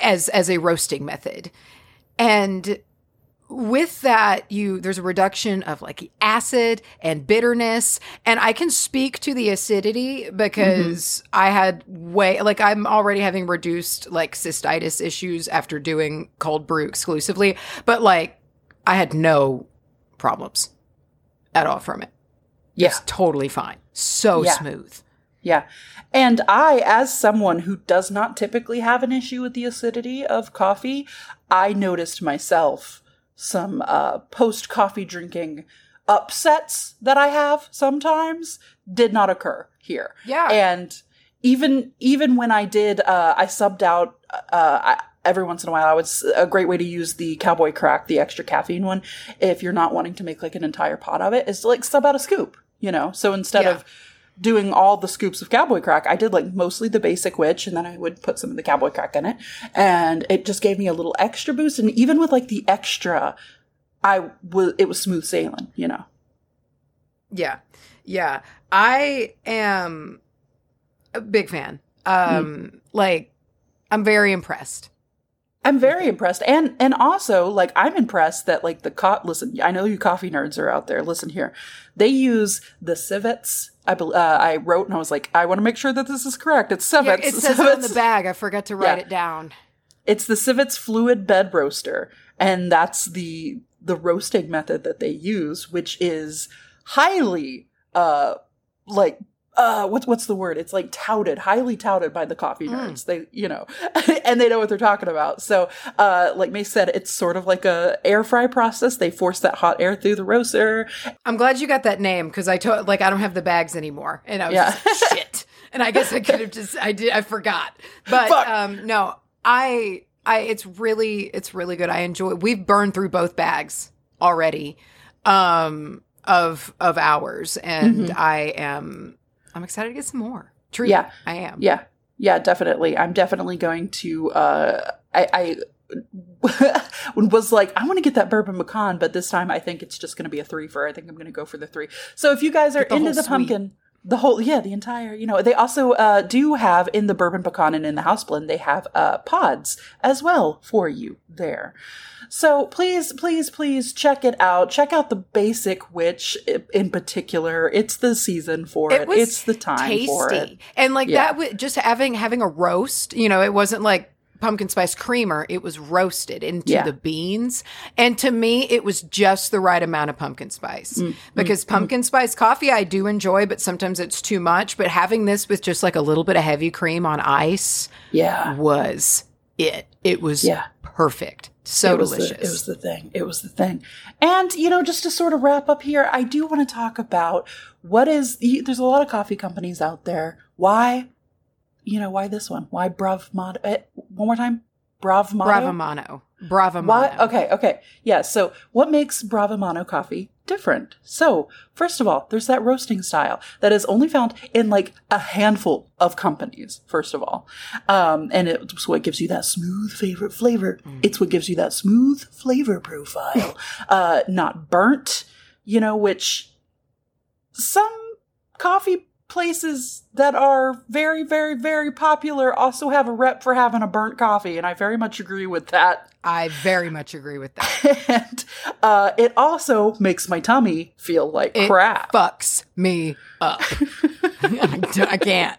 as as a roasting method, and with that you there's a reduction of like acid and bitterness. And i can speak to the acidity because i had way like i'm already having reduced like cystitis issues after doing cold brew exclusively. But like i had no problems at all from it Yeah. it's totally fine so Yeah. smooth Yeah. And I, as someone who does not typically have an issue with the acidity of coffee, I noticed myself some uh, post coffee drinking upsets that I have sometimes did not occur here. yeah And even even when I did, uh, I subbed out uh, I, every once in a while. I would a great way to use the cowboy crack, the extra caffeine one, if you're not wanting to make like an entire pot of it, is to like sub out a scoop. You know, so instead Yeah. of doing all the scoops of cowboy crack, I did like mostly the basic witch, and then I would put some of the cowboy crack in it, and it just gave me a little extra boost. And even with like the extra, I was it was smooth sailing. You know. Yeah. Yeah. I am a big fan. Um like I'm very impressed. I'm very impressed, and and also like I'm impressed that like the co- listen. I know you coffee nerds are out there. Listen here, they use the Sivetz. I uh, I wrote and I was like, I want to make sure that this is correct. It's Yeah, Sivetz. it says it on the bag. I forgot to write Yeah. it down. It's the Sivetz fluid bed roaster, and that's the the roasting method that they use, which is highly uh like uh what's what's the word it's like touted highly touted by the coffee Mm. nerds they you know [LAUGHS] and they know what they're talking about so uh like may said it's sort of like a air fry process they force that hot air through the roaster I'm glad you got that name because I told like I don't have the bags anymore, and I was Yeah. just, [LAUGHS] shit. And I guess I could have just I did I forgot, but Fuck. um no, I I it's really it's really good. I enjoy. We've burned through both bags already, um of of ours, and I am I'm excited to get some more. Mm-hmm. Yeah. I am. yeah yeah definitely i'm definitely going to uh i i [LAUGHS] was like, I want to get that bourbon pecan, but this time I think it's just going to be a three for. I think I'm going to go for the three. So if you guys are the into the pumpkin, the whole yeah, the entire you know they also uh, do have in the bourbon pecan and in the house blend they have uh, pods as well for you there. So please, please, please check it out. Check out the basic witch in particular. It's the season for it. It it's the time for it. tasty. And like Yeah. that w- just having having a roast, you know, it wasn't like pumpkin spice creamer, it was roasted into Yeah. the beans. And to me, it was just the right amount of pumpkin spice. Mm, because pumpkin spice coffee I do enjoy, but sometimes it's too much, but having this with just like a little bit of heavy cream on ice Yeah. was it. It was Yeah. perfect. So it delicious. The, it was the thing. It was the thing. And, you know, just to sort of wrap up here, I do want to talk about what is, there's a lot of coffee companies out there. Why, you know, why this one? Why Bravmado? Eh, one more time? Bravmado? Bravamano. Bravamano. Why? Okay, okay. Yeah, so what makes Bravamano coffee different? So, first of all, there's that roasting style that is only found in like a handful of companies, first of all. Um, and it's what gives you that smooth favorite flavor. It's what gives you that smooth flavor profile. [LAUGHS] uh, not burnt, you know, which some coffee places that are very, very, very popular also have a rep for having a burnt coffee, and I very much agree with that. I very much agree with that. [LAUGHS] and uh, it also makes my tummy feel like It crap. fucks me up. [LAUGHS] I can't.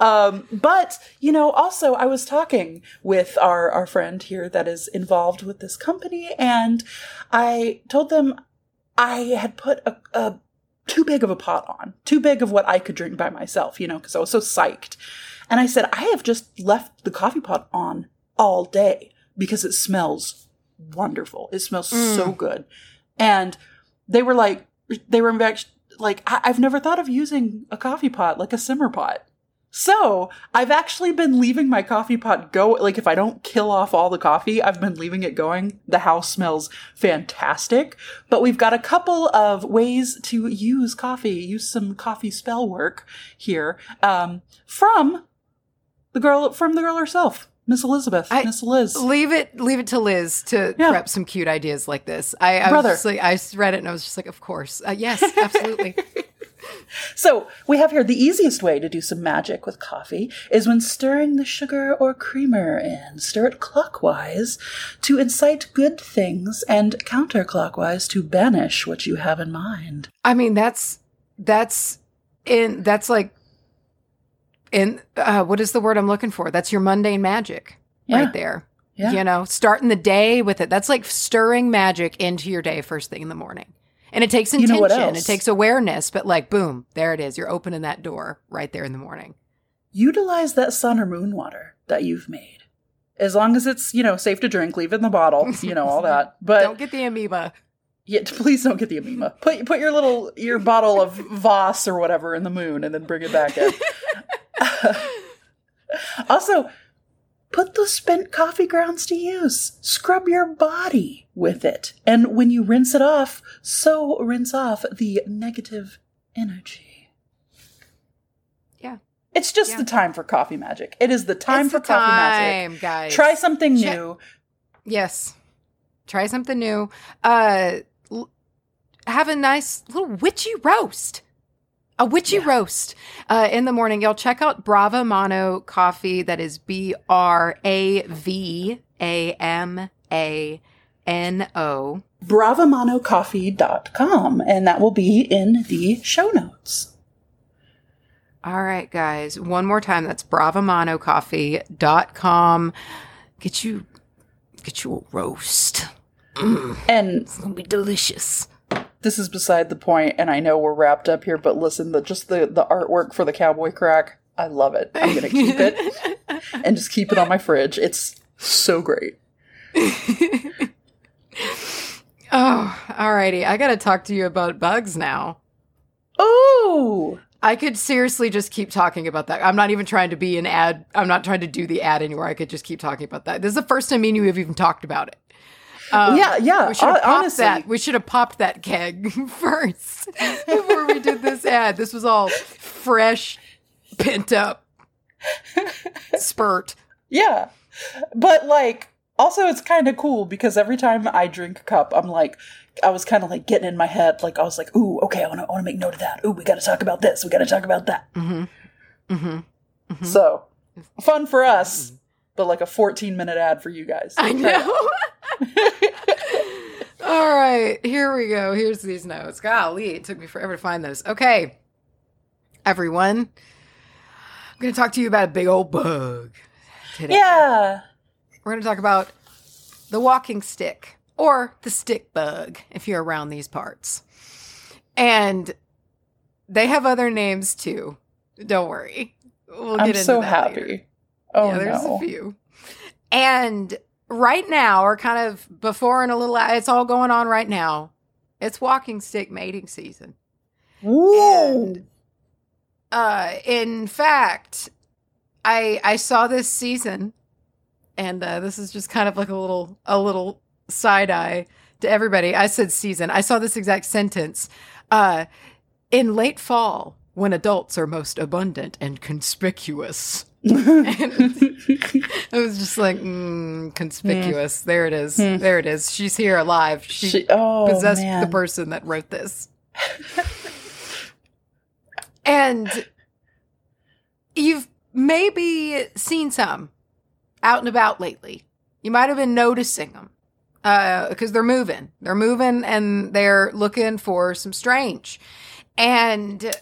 um, but you know, also I was talking with our our friend here that is involved with this company, and I told them I had put a, a too big of a pot on, too big of what I could drink by myself, you know, because I was so psyched. And I said, I have just left the coffee pot on all day because it smells wonderful. It smells so mm. good. And they were like, they were in fact like, I- I've never thought of using a coffee pot like a simmer pot. So I've actually been leaving my coffee pot go. Like if I don't kill off all the coffee, I've been leaving it going. The house smells fantastic. But we've got a couple of ways to use coffee, use some coffee spell work here um, from the girl from the girl herself, Miss Elizabeth, I- Miss Liz. Leave it, leave it to Liz to Yeah. prep some cute ideas like this. I, I Brother. like, I read it and I was just like, of course, uh, yes, absolutely. [LAUGHS] So we have here the easiest way to do some magic with coffee is when stirring the sugar or creamer in. Stir it clockwise to incite good things and counterclockwise to banish what you have in mind. I mean, that's that's in that's like in uh, what is the word I'm looking for? That's your mundane magic Yeah. right there. Yeah. You know, starting the day with it. That's like stirring magic into your day first thing in the morning. And it takes You intention, know what else? it takes awareness, but like boom, there it is. You're opening that door right there in the morning. Utilize that sun or moon water that you've made. As long as it's, you know, safe to drink, leave it in the bottle, [LAUGHS] you know, all that. But Don't get the amoeba. Yeah, please don't get the amoeba. Put put your little your bottle of Voss or whatever in the moon, and then bring it back in. [LAUGHS] [LAUGHS] also, put the spent coffee grounds to use. Scrub your body with it, and when you rinse it off, so rinse off the negative energy. Yeah. It's just Yeah. the time for coffee magic. It is the time It's for the coffee magic. guys. Try something Check- new. Yes. Try something new. Uh l- have a nice little witchy roast. A witchy Yeah. roast uh, in the morning. Y'all check out Bravamano Coffee. That is B R A V A M A N O. bravamanocoffee.com and that will be in the show notes. All right, guys. One more time. That's bravamanocoffee.com. Get you get you a roast. And It's gonna be delicious. This is beside the point and I know we're wrapped up here but listen the just the the artwork for the cowboy crack, I love it. I'm going to keep it [LAUGHS] and just keep it on my fridge. It's so great. [LAUGHS] Oh, alrighty. I gotta talk to you about bugs now. Oh, I could seriously just keep talking about that. I'm not even trying to be an ad. I'm not trying to do the ad anymore. I could just keep talking about that. This is the first time me and you have even talked about it. Um, yeah, yeah. We should have popped honestly, that. We should have popped that keg [LAUGHS] first before we did this ad. This was all fresh, pent up [LAUGHS] spurt. yeah. but like also it's kind of cool because every time I drink a cup, I'm like I was kind of like getting in my head, like I was like, "Ooh, okay, I want to, want to make note of that. Ooh, we got to talk about this. We got to talk about that." Mm-hmm. Mm-hmm. So fun for us, but like a 14 minute ad for you guys. I know. [LAUGHS] All right, here we go. Here's these notes. Golly, it took me forever to find those. Okay, everyone, I'm going to talk to you about a big old bug today. Yeah. We're going to talk about the walking stick or the stick bug if you're around these parts. And they have other names too. Don't worry. We'll I'm get into so happy. later. Oh yeah, there's no. a few. And right now, or kind of before and a little, it's all going on right now. It's walking stick mating season. Woo. And, uh, in fact, I I saw this season, and uh, this is just kind of like a little a little side eye to everybody. I said season. I saw this exact sentence. Uh, in late fall, when adults are most abundant and conspicuous. [LAUGHS] [LAUGHS] I was just like, mm, conspicuous. There it is. Hmm. There it is. She's here alive. She, She- oh, possessed man. the person that wrote this. [LAUGHS] and you've maybe seen some out and about lately. You might have been noticing them because they're moving. They're moving and they're looking for some strange. And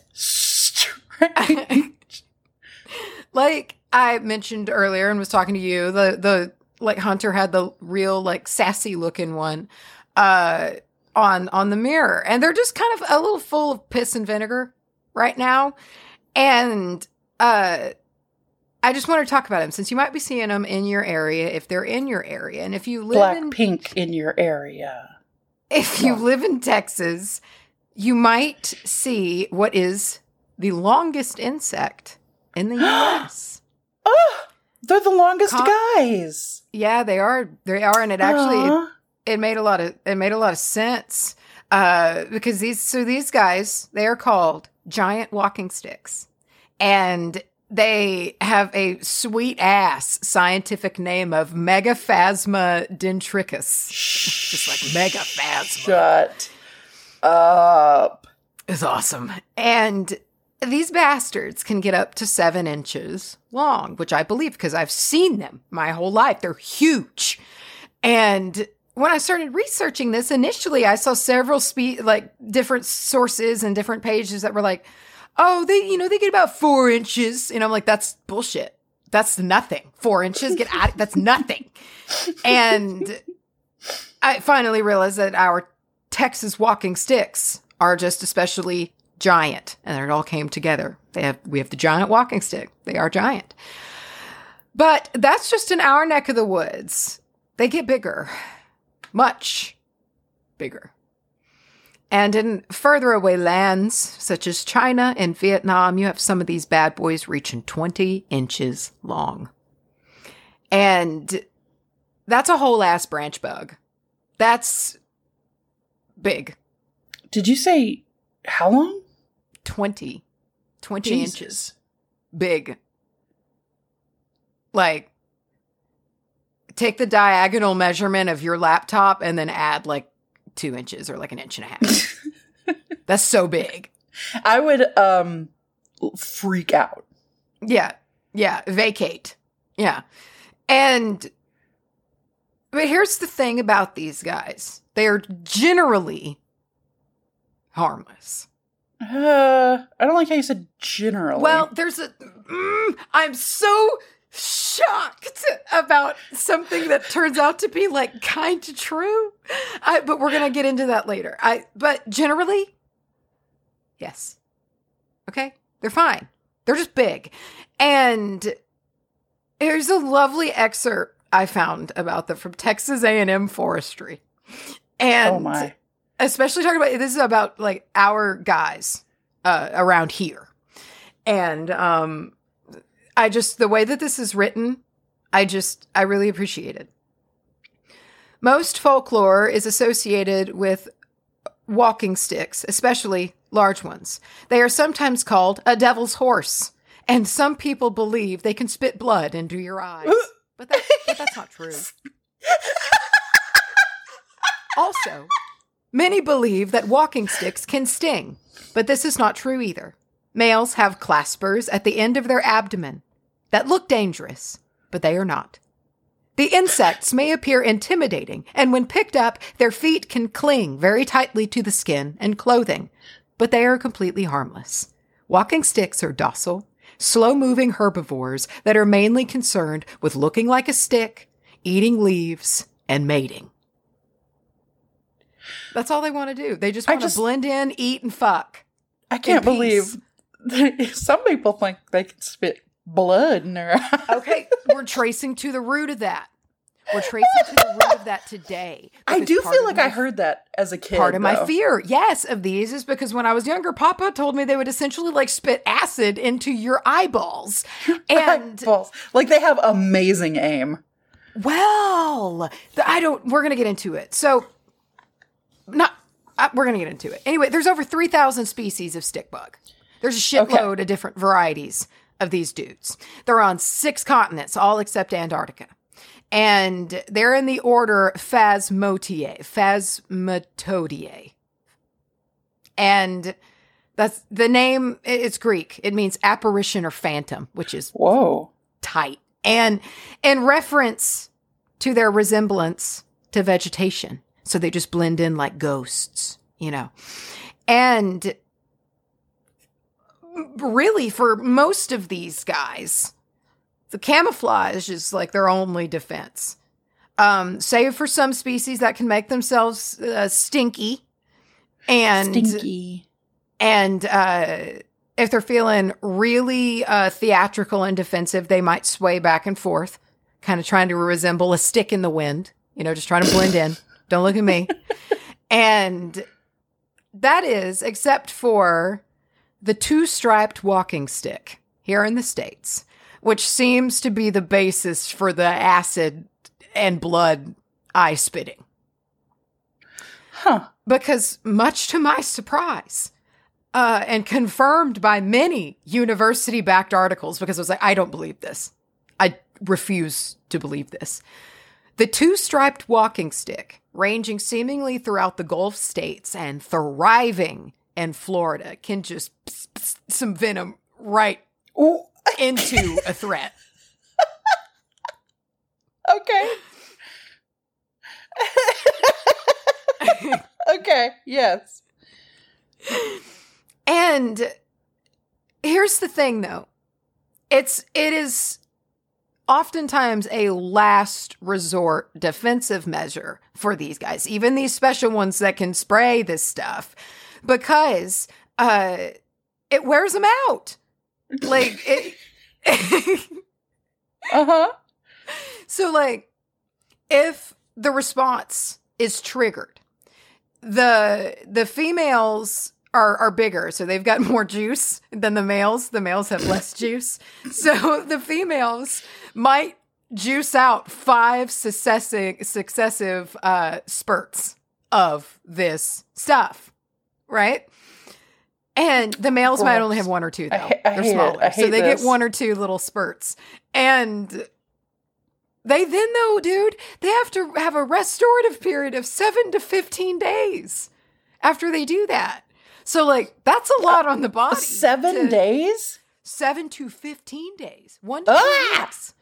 like I mentioned earlier and was talking to you, the the like Hunter had the real like sassy looking one uh on on the mirror. And they're just kind of a little full of piss and vinegar right now. And uh I just want to talk about them since you might be seeing them in your area if they're in your area. And if you live Black in pink in your area. if you Yeah. live in Texas, you might see what is the longest insect in the US. Oh, [GASPS] they're the longest guys. yeah, they are. They are, and it actually it, it made a lot of it made a lot of sense uh, because these so these guys they are called giant walking sticks, and they have a sweet ass scientific name of Megaphasma denticrus. [LAUGHS] Just like Megaphasma. Shut up. is awesome. And these bastards can get up to seven inches long, which I believe because I've seen them my whole life. They're huge. And when I started researching this, initially I saw several spe- like different sources and different pages that were like, oh, they, you know, they get about four inches. And I'm like, that's bullshit. That's nothing. Four inches, get out. That's nothing. And I finally realized that our Texas walking sticks are just especially giant, and it all came together. They have we have the giant walking stick. They are giant, but that's just in our neck of the woods. They get bigger, much bigger. And in further away lands, such as China and Vietnam, you have some of these bad boys reaching 20 inches long. And that's a whole ass branch bug. That's big. Did you say how long? 20. 20 Jesus. inches. Big. Like, take the diagonal measurement of your laptop and then add like two inches or like an inch and a half. [LAUGHS] That's so big. I would um freak out. Yeah. Yeah. Vacate. Yeah. And, but here's the thing about these guys they are generally harmless. Uh, I don't like how you said generally. Well, there's a. Mm, I'm so shocked about something that turns out to be like kind of true. I, but we're gonna get into that later. I. But generally, yes. Okay, they're fine. They're just big, and here's a lovely excerpt I found about them from Texas A&M Forestry, and oh my. Especially talking about this is about like our guys uh, around here. And um i just the way that this is written i just i really appreciate it. Most folklore is associated with walking sticks especially large ones. They are sometimes called a devil's horse. And some people believe they can spit blood into your eyes. [LAUGHS] But that's, but that's not true. [LAUGHS] Also, many believe that walking sticks can sting, but this is not true either. Males have claspers at the end of their abdomen that look dangerous, but they are not. The insects may appear intimidating, and when picked up, their feet can cling very tightly to the skin and clothing, but they are completely harmless. Walking sticks are docile, slow moving herbivores that are mainly concerned with looking like a stick, eating leaves, and mating. That's all they want to do. They just want to blend in, eat, and fuck. I can't believe [LAUGHS] some people think they can spit blood in their eye. [LAUGHS] Okay, we're tracing to the root of that. We're tracing to the root of that today. I do feel like my I heard that as a kid. part of my though. fear yes of these is because when i was younger papa told me they would essentially like spit acid into your eyeballs [LAUGHS] and Eyeballs. like they have amazing aim. well th- i don't we're gonna get into it so not uh, we're gonna get into it anyway there's over 3000 species of stick bug there's a shitload of different varieties of these dudes they're on six continents all except antarctica and they're in the order Phasmotiae, Phasmatodea. And that's the name, it's Greek. It means apparition or phantom, which is Whoa. tight. And in reference to their resemblance to vegetation. So they just blend in like ghosts, you know. And really, for most of these guys, the camouflage is like their only defense. Um, save for some species that can make themselves uh, stinky and Stinky. and uh, if they're feeling really uh, theatrical and defensive, they might sway back and forth, kind of trying to resemble a stick in the wind, you know, just trying to blend in. Don't look at me. [LAUGHS] and that is, except for the two striped walking stick here in the States, which seems to be the basis for the acid and blood eye spitting Huh. because much to my surprise uh, and confirmed by many university backed articles because I was like, I don't believe this. I refuse to believe this. The two striped walking stick, ranging seemingly throughout the Gulf states and thriving in Florida, can just pss, pss, some venom right Ooh. into a threat. [LAUGHS] Okay. [LAUGHS] okay. Yes. And here's the thing though. It's it is oftentimes a last resort defensive measure for these guys, even these special ones that can spray this stuff because uh it wears them out. Like it [LAUGHS] Uh huh. So, like, if the response is triggered, the the females are are bigger, so they've got [LAUGHS] more juice than the males. The males have less [LAUGHS] juice, so [LAUGHS] the females might juice out five successive successive uh, spurts of this stuff, right? And the males might only have one or two, though. ha- I They're smaller, I so they get one or two little spurts. And they then, though, dude, they have to have a restorative period of seven to 15 days after they do that. So, like, that's a lot on the body. Seven to- days? Seven to 15 days. One to Ah! weeks.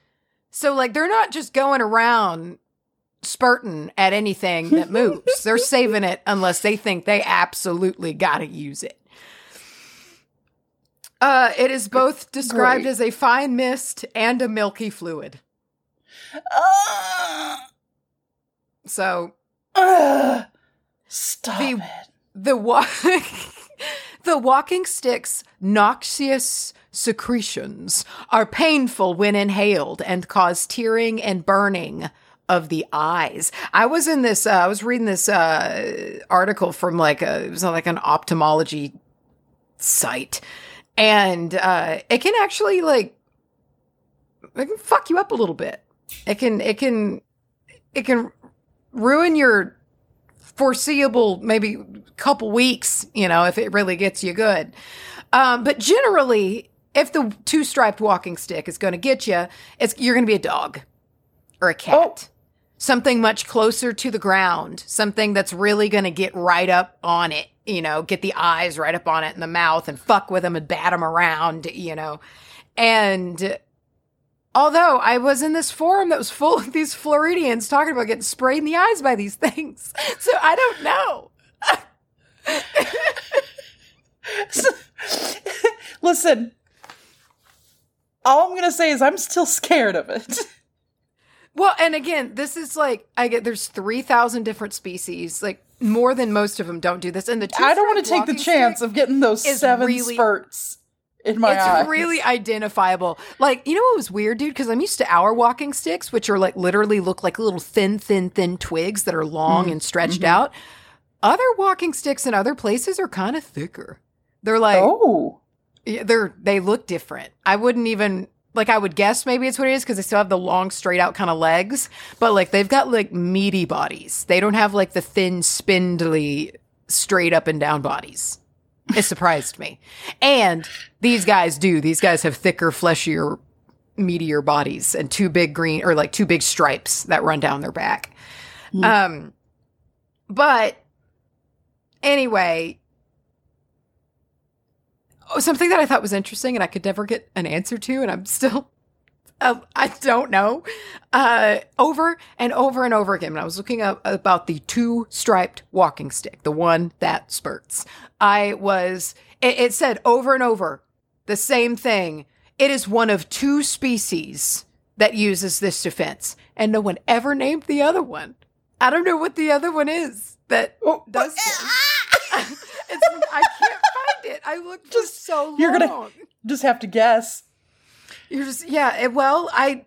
So, like, they're not just going around spurting at anything that [LAUGHS] moves. they're saving it unless they think they absolutely got to use it. Uh, it is both described Great. as a fine mist and a milky fluid. Uh, So uh, stop The- it. The wa- [LAUGHS] the walking stick's noxious secretions are painful when inhaled and cause tearing and burning of the eyes. I was in this uh, I was reading this uh, article from like a it was like an ophthalmology site and uh, it can actually like it can fuck you up a little bit. It can it can it can ruin your foreseeable maybe couple weeks, you know, if it really gets you good. Um, but generally, if the two striped walking stick is going to get you, it's you're going to be a dog. or a cat. Something much closer to the ground, something that's really going to get right up on it, you know, get the eyes right up on it and the mouth and fuck with them and bat them around, you know. And although I was in this forum that was full of these Floridians talking about getting sprayed in the eyes by these [LAUGHS] things. So I don't know. [LAUGHS] Listen, all I'm gonna say is I'm still scared of it. Well, and again, this is like I get there's three thousand different species, like more than most of them don't do this. And the I don't want to take the chance of getting those seven really- spurts in my it's eyes. really identifiable. Like, you know what was weird, dude? Because I'm used to our walking sticks, which are like literally look like little thin, thin, thin twigs that are long Mm, and stretched mhm. out. Other walking sticks in other places are kind of thicker. They're like oh, they're they look different. I wouldn't even like I would guess maybe it's what it is because they still have the long straight out kind of legs, but like they've got like meaty bodies. They don't have like the thin spindly straight up and down bodies. It surprised me. And these guys do. These guys have thicker, fleshier, meatier bodies and two big green or like two big stripes that run down their back. Hmm. Um but anyway, oh, something that I thought was interesting and I could never get an answer to, and I'm still, uh, I don't know. Uh, over and over and over again, when I was looking up about the two striped walking stick, the one that spurts, I was, it, it said over and over the same thing. It is one of two species that uses this defense, and no one ever named the other one. I don't know what the other one is that Oh, does this. [LAUGHS] it's, I can't find it. I looked Just- so long. you're gonna- just have to guess. You're just yeah. Well, I,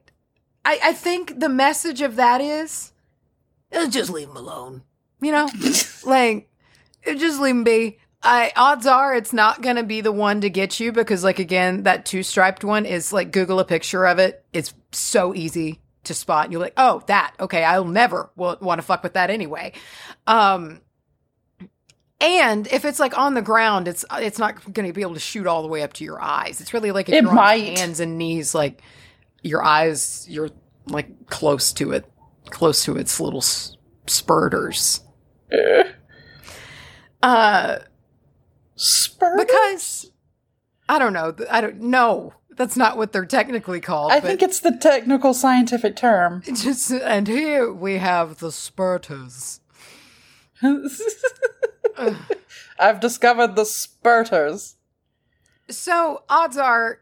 I, I think the message of that is, uh, just leave him alone. You know, [LAUGHS] like uh, just leave him be. I odds are it's not gonna be the one to get you because like again that two striped one is like Google a picture of it. It's so easy to spot. You're like, oh that okay. I'll never want to fuck with that anyway. Um, and if it's like on the ground, it's it's not going to be able to shoot all the way up to your eyes. It's really like if It you're on hands and knees, like your eyes, you're like close to it, close to its little s- spurters. Uh, Spurt. because I don't know. I don't know. That's not what they're technically called. I think it's the technical scientific term. [LAUGHS] just and here we have the spurters. [LAUGHS] I've discovered the spurters. So odds are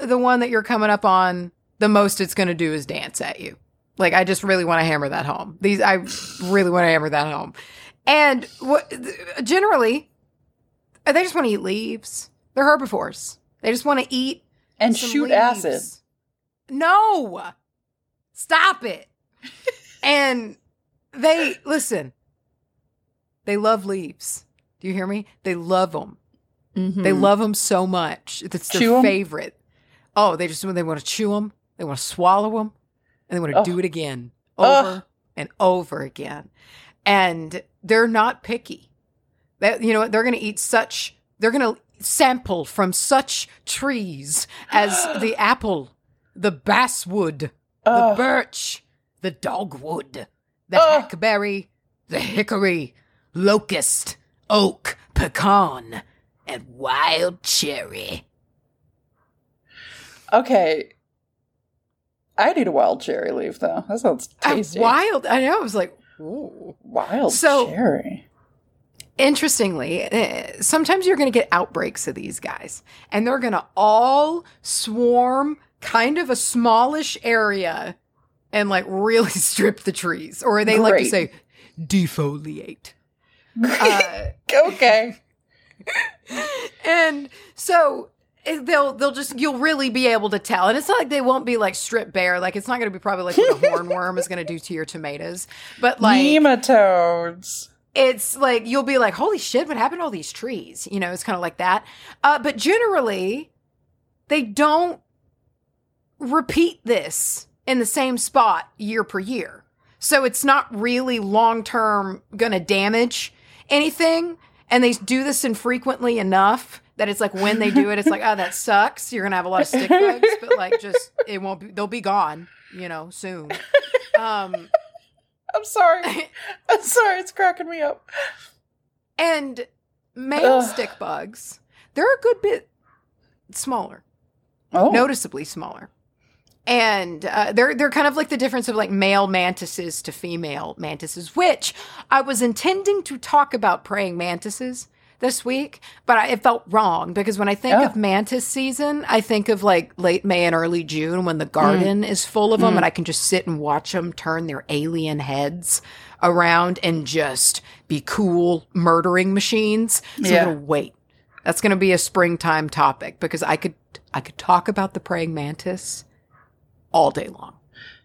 the one that you're coming up on, the most it's going to do is dance at you. Like I just really want to hammer that home. These I really want to hammer that home. And what generally they just want to eat leaves. They're herbivores. They just want to eat And shoot leaves. acid. No. Stop it. [LAUGHS] and they listen. They love leaves. Do you hear me? They love them. They Mhm. love them so much. It's their Chew 'em? favorite. Oh, they just they want to chew them. They want to swallow them, and they want to Ugh. do it again, over and over again. And they're not picky. That you know what? They're going to eat such. They're going to sample from such trees as [GASPS] the apple, the basswood, the birch, the dogwood, the hackberry, the hickory, locust, oak, pecan, and wild cherry. Okay. I need a wild cherry leaf though. That sounds tasty. wild. I know. I was like, ooh. Wild So- cherry. Interestingly, uh, sometimes you're going to get outbreaks of these guys, and they're going to all swarm kind of a smallish area and like really [LAUGHS] strip the trees, or they like to say defoliate. Uh, [LAUGHS] okay. and so they'll they'll just you'll really be able to tell. And it's not like they won't be like stripped bare. Like it's not going to be probably like what a [LAUGHS] hornworm is going to do to your tomatoes. But like Nematodes. it's like you'll be like holy shit what happened to all these trees? You know it's kind of like that. Uh, but generally they don't repeat this in the same spot year per year. So it's not really long term going to damage anything and they do this infrequently enough that it's like when they do it it's like oh that sucks you're to have a lot of stick [LAUGHS] bugs but like just it won't be they'll be gone you know, soon. um, [LAUGHS] I'm sorry. [LAUGHS] I'm sorry. It's cracking me up. and male Ugh. stick bugs, they're a good bit smaller. Oh, noticeably smaller. And uh, they're they're kind of like the difference of like male mantises to female mantises, which I was intending to talk about praying mantises this week, but I, it felt wrong because when I think Oh. of mantis season, I think of like late May and early June when the garden is full of them, Mm. and I can just sit and watch them turn their alien heads around and just be cool murdering machines. So Yeah. Wait. That's going to be a springtime topic because I could I could talk about the praying mantis all day long.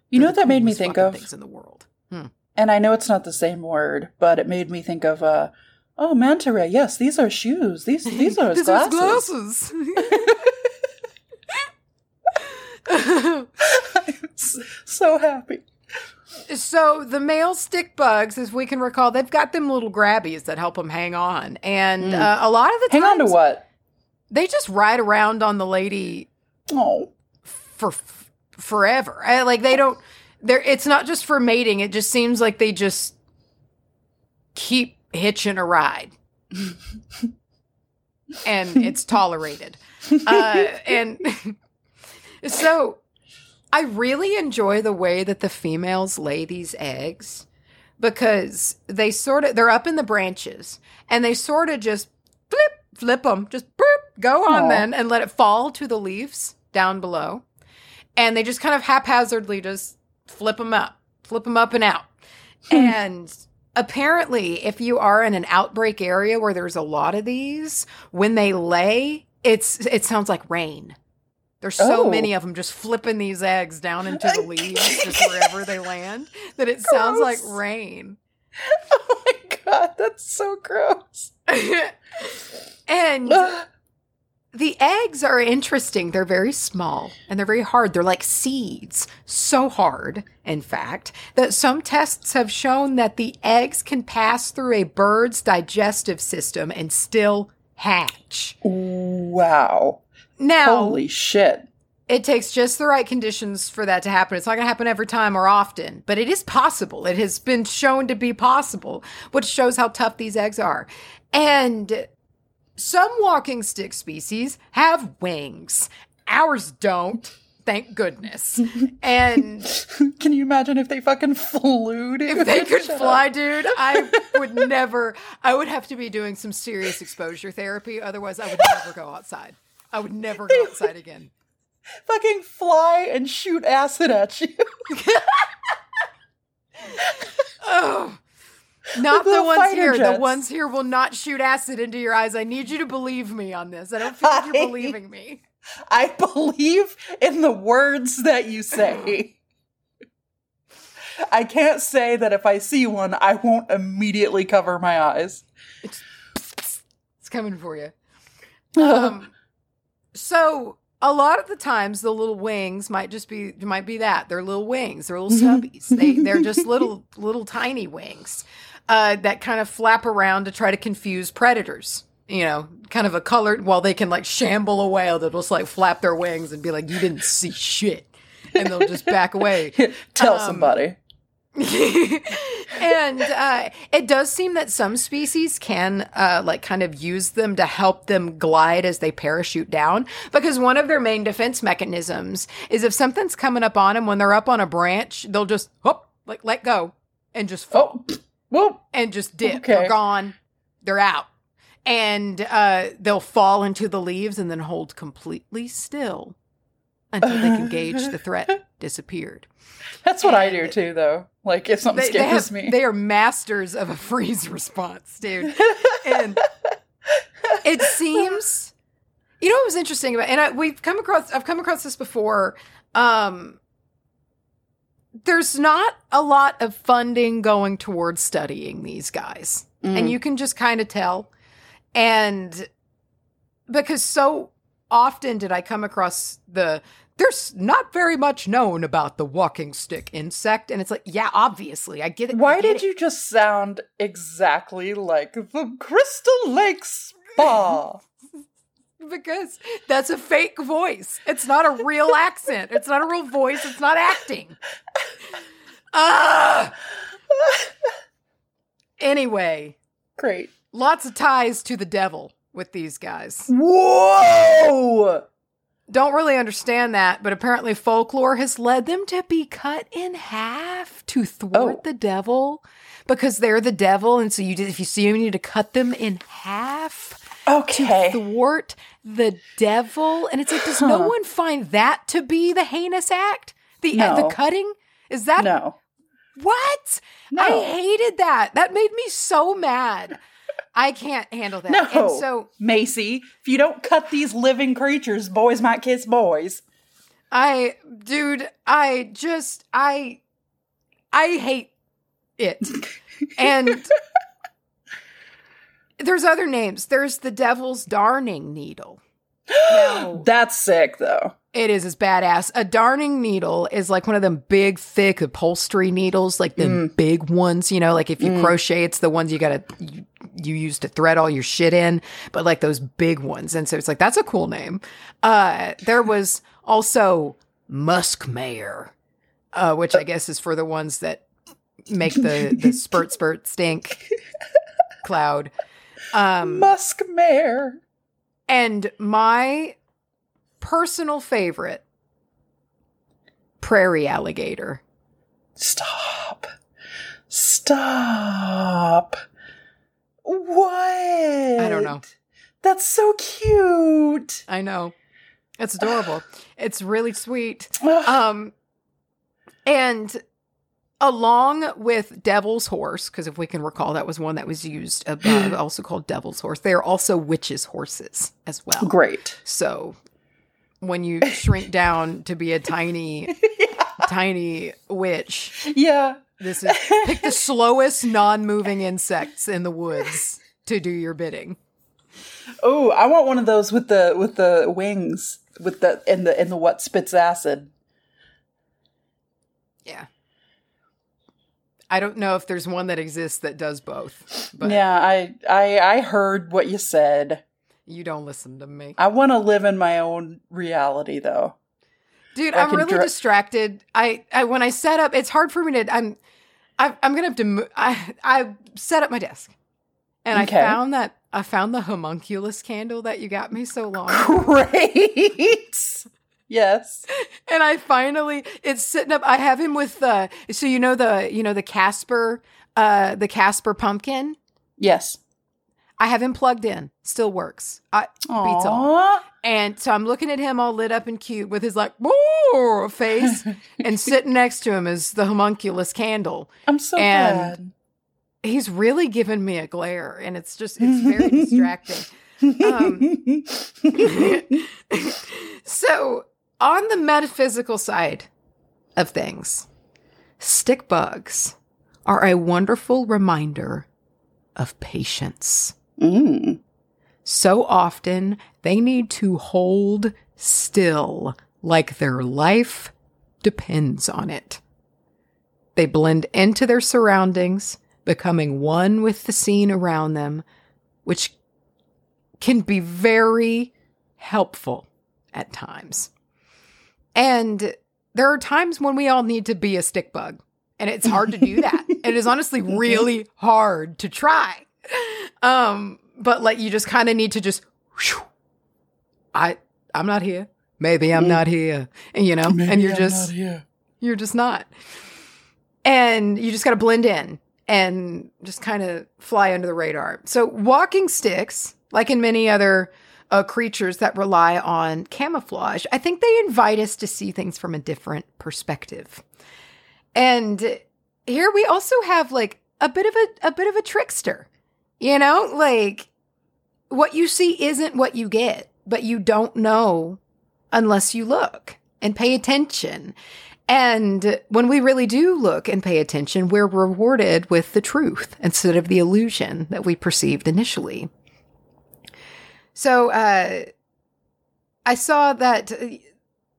you know They're what that made me think of? things in the world. Hmm. And I know it's not the same word, but it made me think of uh oh manta ray. Yes, these are shoes. These [LAUGHS] these are his This glasses. glasses. [LAUGHS] I'm so happy. so the male stick bugs, as we can recall, they've got them little grabbies that help them hang on, and Mm. uh, a lot of the time Hang on to what? they just ride around on the lady Oh, for f- forever. I, like they don't. They're. It's not just for mating. It just seems like they just keep hitching a ride, [LAUGHS] and it's tolerated. Uh, and [LAUGHS] so, I really enjoy the way that the females lay these eggs because they sort of they're up in the branches and they sort of just flip flip them just boop, go on Aw. then and let it fall to the leaves down below and they just kind of haphazardly just flip them up flip them up and out [LAUGHS] and apparently if you are in an outbreak area where there's a lot of these when they lay it's it sounds like rain there's so Oh. many of them just flipping these eggs down into the [LAUGHS] leaves just wherever they land that it sounds like rain [LAUGHS] oh my god, that's so gross. and the eggs are interesting. They're very small and they're very hard. They're like seeds. So hard, in fact, that some tests have shown that the eggs can pass through a bird's digestive system and still hatch. wow. Now, Holy shit. it takes just the right conditions for that to happen. It's not going to happen every time or often, but it is possible. It has been shown to be possible, which shows how tough these eggs are. And some walking stick species have wings. Ours don't. Thank goodness. [LAUGHS] And Can you imagine if they fucking flew, dude? if they could fly, dude, I would [LAUGHS] never, I would have to be doing some serious exposure therapy. Otherwise, I would never go outside. I would never go outside again. [LAUGHS] Fucking fly and shoot acid at you. Oh, not the ones here. The ones here will not shoot acid into your eyes. I need you to believe me on this. I don't feel like you're believing me. I believe in the words that you say. I can't say that if I see one, I won't immediately cover my eyes. It's coming for you. [SIGHS] Um, so a lot of the times, the little wings might just be might be that they're little wings. They're little stubbies. they they're just [LAUGHS] little little tiny wings uh, that kind of flap around to try to confuse predators. You know, kind of a colored. While they can like shamble a whale, they'll just like flap their wings and be like, "You didn't see shit," and they'll just back away. [LAUGHS] Tell Um, somebody. [LAUGHS] and uh, it does seem that some species can uh, like kind of use them to help them glide as they parachute down because one of their main defense mechanisms is if something's coming up on them when they're up on a branch they'll just like let go and just fall Oh, whoop. and just dip Okay. they're gone they're out and uh, they'll fall into the leaves and then hold completely still until they can gauge the threat [LAUGHS] disappeared That's what I do too, though. Like if something they, they scares have- me. they are masters of a [LAUGHS] freeze response, dude. [LAUGHS] And it seems, you know, what was interesting about, and I, we've come across, I've come across this before. Um, there's not a lot of funding going towards studying these guys, Mm. and you can just kind of tell. And because so often did I come across the there's not very much known about the walking stick insect, and it's like, yeah, obviously, I get it. Why get did it. you just sound exactly like the Crystal Lake Spa? [LAUGHS] because that's a fake voice. It's not a real [LAUGHS] accent. It's not a real voice. It's not acting. Ah. Anyway, Great. lots of ties to the devil with these guys. Whoa! Don't really understand that, but apparently folklore has led them to be cut in half to thwart Oh. the devil because they're the devil, and so you if you see them, you need to cut them in half Okay. to thwart the devil. And it's like, does no one find that to be the heinous act? The uh, No. the cutting is that No. what? No. I hated that. That made me so mad. I can't handle that. No. And so Macy, if you don't cut these living creatures, boys might kiss boys. I, dude, I just, I, I hate it. [LAUGHS] And there's other names. There's the Devil's Darning Needle. [GASPS] Now, That's sick, though. it is as badass. A darning needle is like one of them big, thick upholstery needles, like the big ones. You know, like if you crochet, it's the ones you gotta you, you use to thread all your shit in, but like those big ones. And so it's like that's a cool name. Uh, there was also muskmare, uh, which I guess is for the ones that make the the spurt spurt stink [LAUGHS] cloud. Um, Musk mare. and my personal favorite, prairie alligator. Stop. Stop. What? I don't know. That's so cute. I know. It's adorable. [SIGHS] it's really sweet. [SIGHS] Um and along with Devil's Horse, because if we can recall that was one that was used above, hmm. also called Devil's Horse. They are also witches' horses as well. Great. So when you shrink down to be a tiny, [LAUGHS] tiny witch, Yeah. This is pick the slowest non-moving insects in the woods to do your bidding. Oh, I want one of those with the with the wings with the and the and the what spits acid. Yeah. I don't know if there's one that exists that does both, but yeah, I I I heard what you said. you don't listen to me. I want to live in my own reality though. Dude, I I'm really dra- distracted. I, I when I set up, it's hard for me to I'm I, I'm going to have to mo- I I set up my desk. And Okay. I found that I found the homunculus candle that you got me so long. [LAUGHS] Great. Yes. [LAUGHS] and I finally it's sitting up. I have him with the so you know the you know the Casper uh the Casper pumpkin. Yes. I have him plugged in. Still works. I beats all. And so I'm looking at him all lit up and cute with his like "Whoa" face, [LAUGHS] and sitting next to him is the homunculus candle. I'm so And- He's really giving me a glare, and it's just it's very [LAUGHS] distracting. Um, So, on the metaphysical side of things, stick bugs are a wonderful reminder of patience. mm. So often they need to hold still like their life depends on it. They blend into their surroundings, becoming one with the scene around them, which can be very helpful at times. And there are times when we all need to be a stick bug, and it's hard to do [LAUGHS] that. it is honestly really hard to try. Um, but like you just kind of need to just whew, I I'm not here. Maybe I'm not here. And you know, and you're just you're just not. And you just got to blend in and just kind of fly under the radar. So, walking sticks, like in many other uh, creatures that rely on camouflage, I think they invite us to see things from a different perspective. And here we also have like a bit of a a bit of a trickster. You know, like what you see isn't what you get, but you don't know unless you look and pay attention. And when we really do look and pay attention, we're rewarded with the truth instead of the illusion that we perceived initially. So, uh, I saw that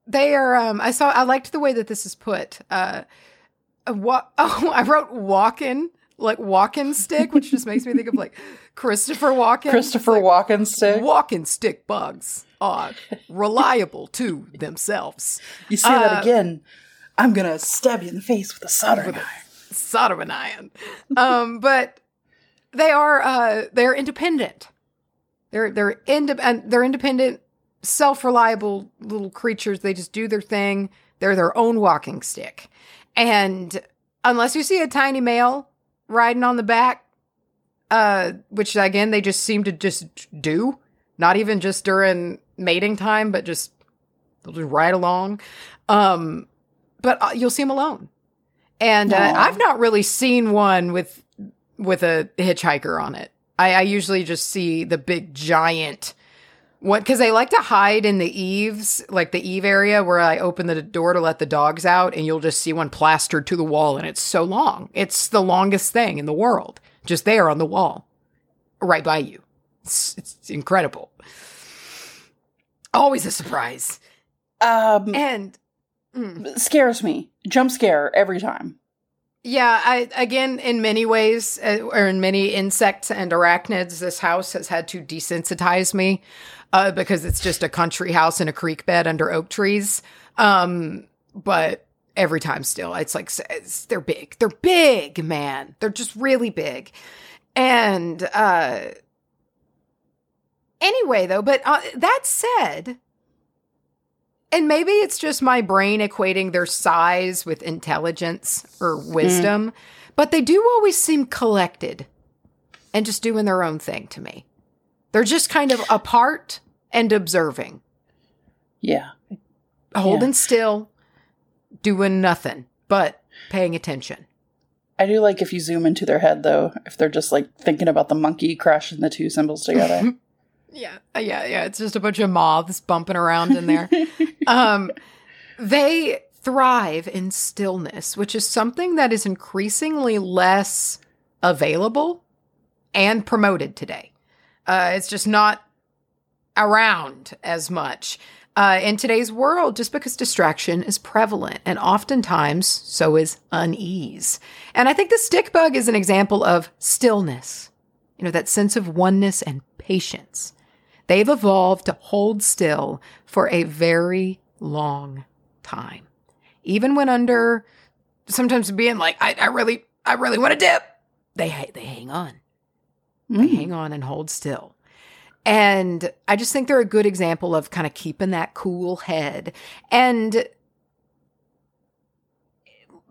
they are, um, I saw, I liked the way that this is put. Uh, wa- [LAUGHS] oh, I wrote walking like walking stick, which just makes me think of like [LAUGHS] Christopher Walken. Christopher It's Walken stick. walking stick bugs are reliable to [LAUGHS] themselves. you say uh, that again, I'm gonna stab you in the face with a soldering iron. soldering iron. Um, but they are uh, they're independent. They're they're and they're independent, self-reliable little creatures. They just do their thing. They're their own walking stick. And unless you see a tiny male riding on the back, uh, which again they just seem to just do, not even just during mating time, but just they'll just ride along. Um, but uh, you'll see them alone. And uh, I've not really seen one with with a hitchhiker on it. I, I usually just see the big giant what because they like to hide in the eaves, like the eave area where I open the door to let the dogs out, and you'll just see one plastered to the wall, and it's so long. It's the longest thing in the world, just there on the wall, right by you. It's, it's incredible. Always a surprise, Um, and mm, scares me. Jump scare every time. Yeah, I again in many ways uh, or in many insects and arachnids this house has had to desensitize me uh, because it's just a country house in a creek bed under oak trees. Um but every time still it's like it's, they're big. They're big, man. They're just really big. And uh anyway though, but uh, that said, and maybe it's just my brain equating their size with intelligence or mm. wisdom, but they do always seem collected and just doing their own thing to me. They're just kind of apart and observing, Yeah. holding still, doing nothing but paying attention. I do like if you zoom into their head though, if they're just like thinking about the monkey crashing the two cymbals together. [LAUGHS] Yeah, uh, yeah, yeah. It's just a bunch of moths bumping around in there. [LAUGHS] um, they thrive in stillness, which is something that is increasingly less available and promoted today. Uh, it's just not around as much. Uh, in today's world, just because distraction is prevalent, and oftentimes so is unease. And I think the stick bug is an example of stillness, you know, that sense of oneness and patience. They've evolved to hold still for a very long time. Even when under sometimes being like, I, I really, I really want to dip, they they hang on. They Mm. hang on and hold still. And I just think they're a good example of kind of keeping that cool head. And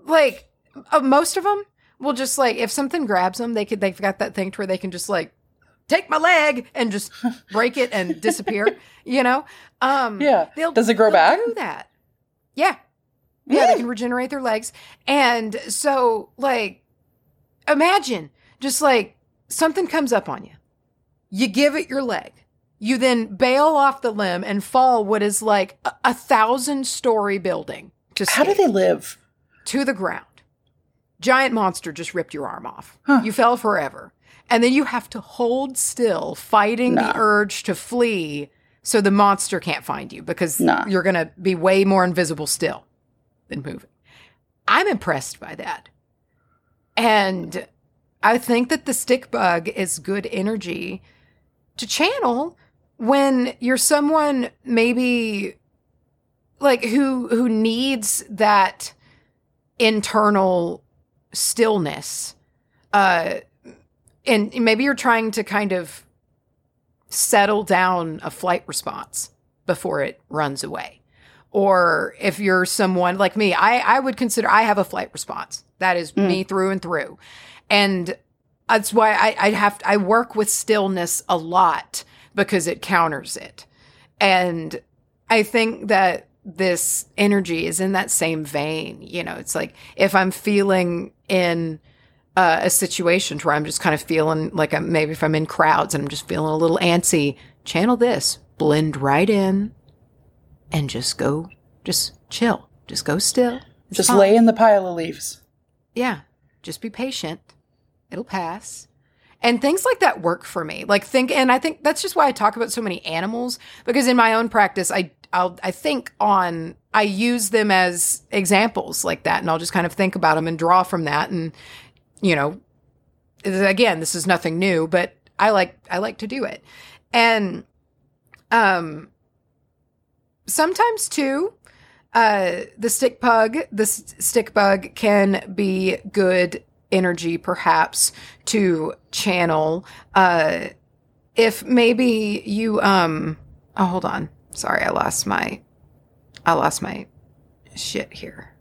like uh, most of them will just like if something grabs them, they could they've got that thing to where they can just like take my leg and just [LAUGHS] break it and disappear. You know, um, Yeah. Does it grow back? Do that? Yeah, yeah. They can regenerate their legs, and so like imagine just like something comes up on you, you give it your leg. You then bail off the limb and fall what is like a, a thousand story building. Just How do they live? to the ground. Giant monster just ripped your arm off. Huh. You fell forever. And then you have to hold still, fighting the urge to flee so the monster can't find you because you're going to be way more invisible still than moving. I'm impressed by that. And I think that the stick bug is good energy to channel when you're someone maybe like who who needs that internal stillness uh and maybe you're trying to kind of settle down a flight response before it runs away. Or if you're someone like me i i would consider i have a flight response. That is Mm. me through and through. And that's why i i have i work with stillness a lot because it counters it. And i think that this energy is in that same vein. You know it's like if i'm feeling in uh, a situation where i'm just kind of feeling like i'm maybe if i'm in crowds and i'm just feeling a little antsy channel this blend right in and just go just chill just go still It's Just fine. lay in the pile of leaves. Yeah. Just be patient. It'll pass. And things like that work for me. Like think and I think that's just why I talk about so many animals because in my own practice I I'll I think on I use them as examples like that and I'll just kind of think about them and draw from that and you know again, this is nothing new, but I like I like to do it. And um sometimes too uh the stick bug the stick bug can be good energy perhaps to channel uh if maybe you um oh hold on sorry i lost my i lost my shit here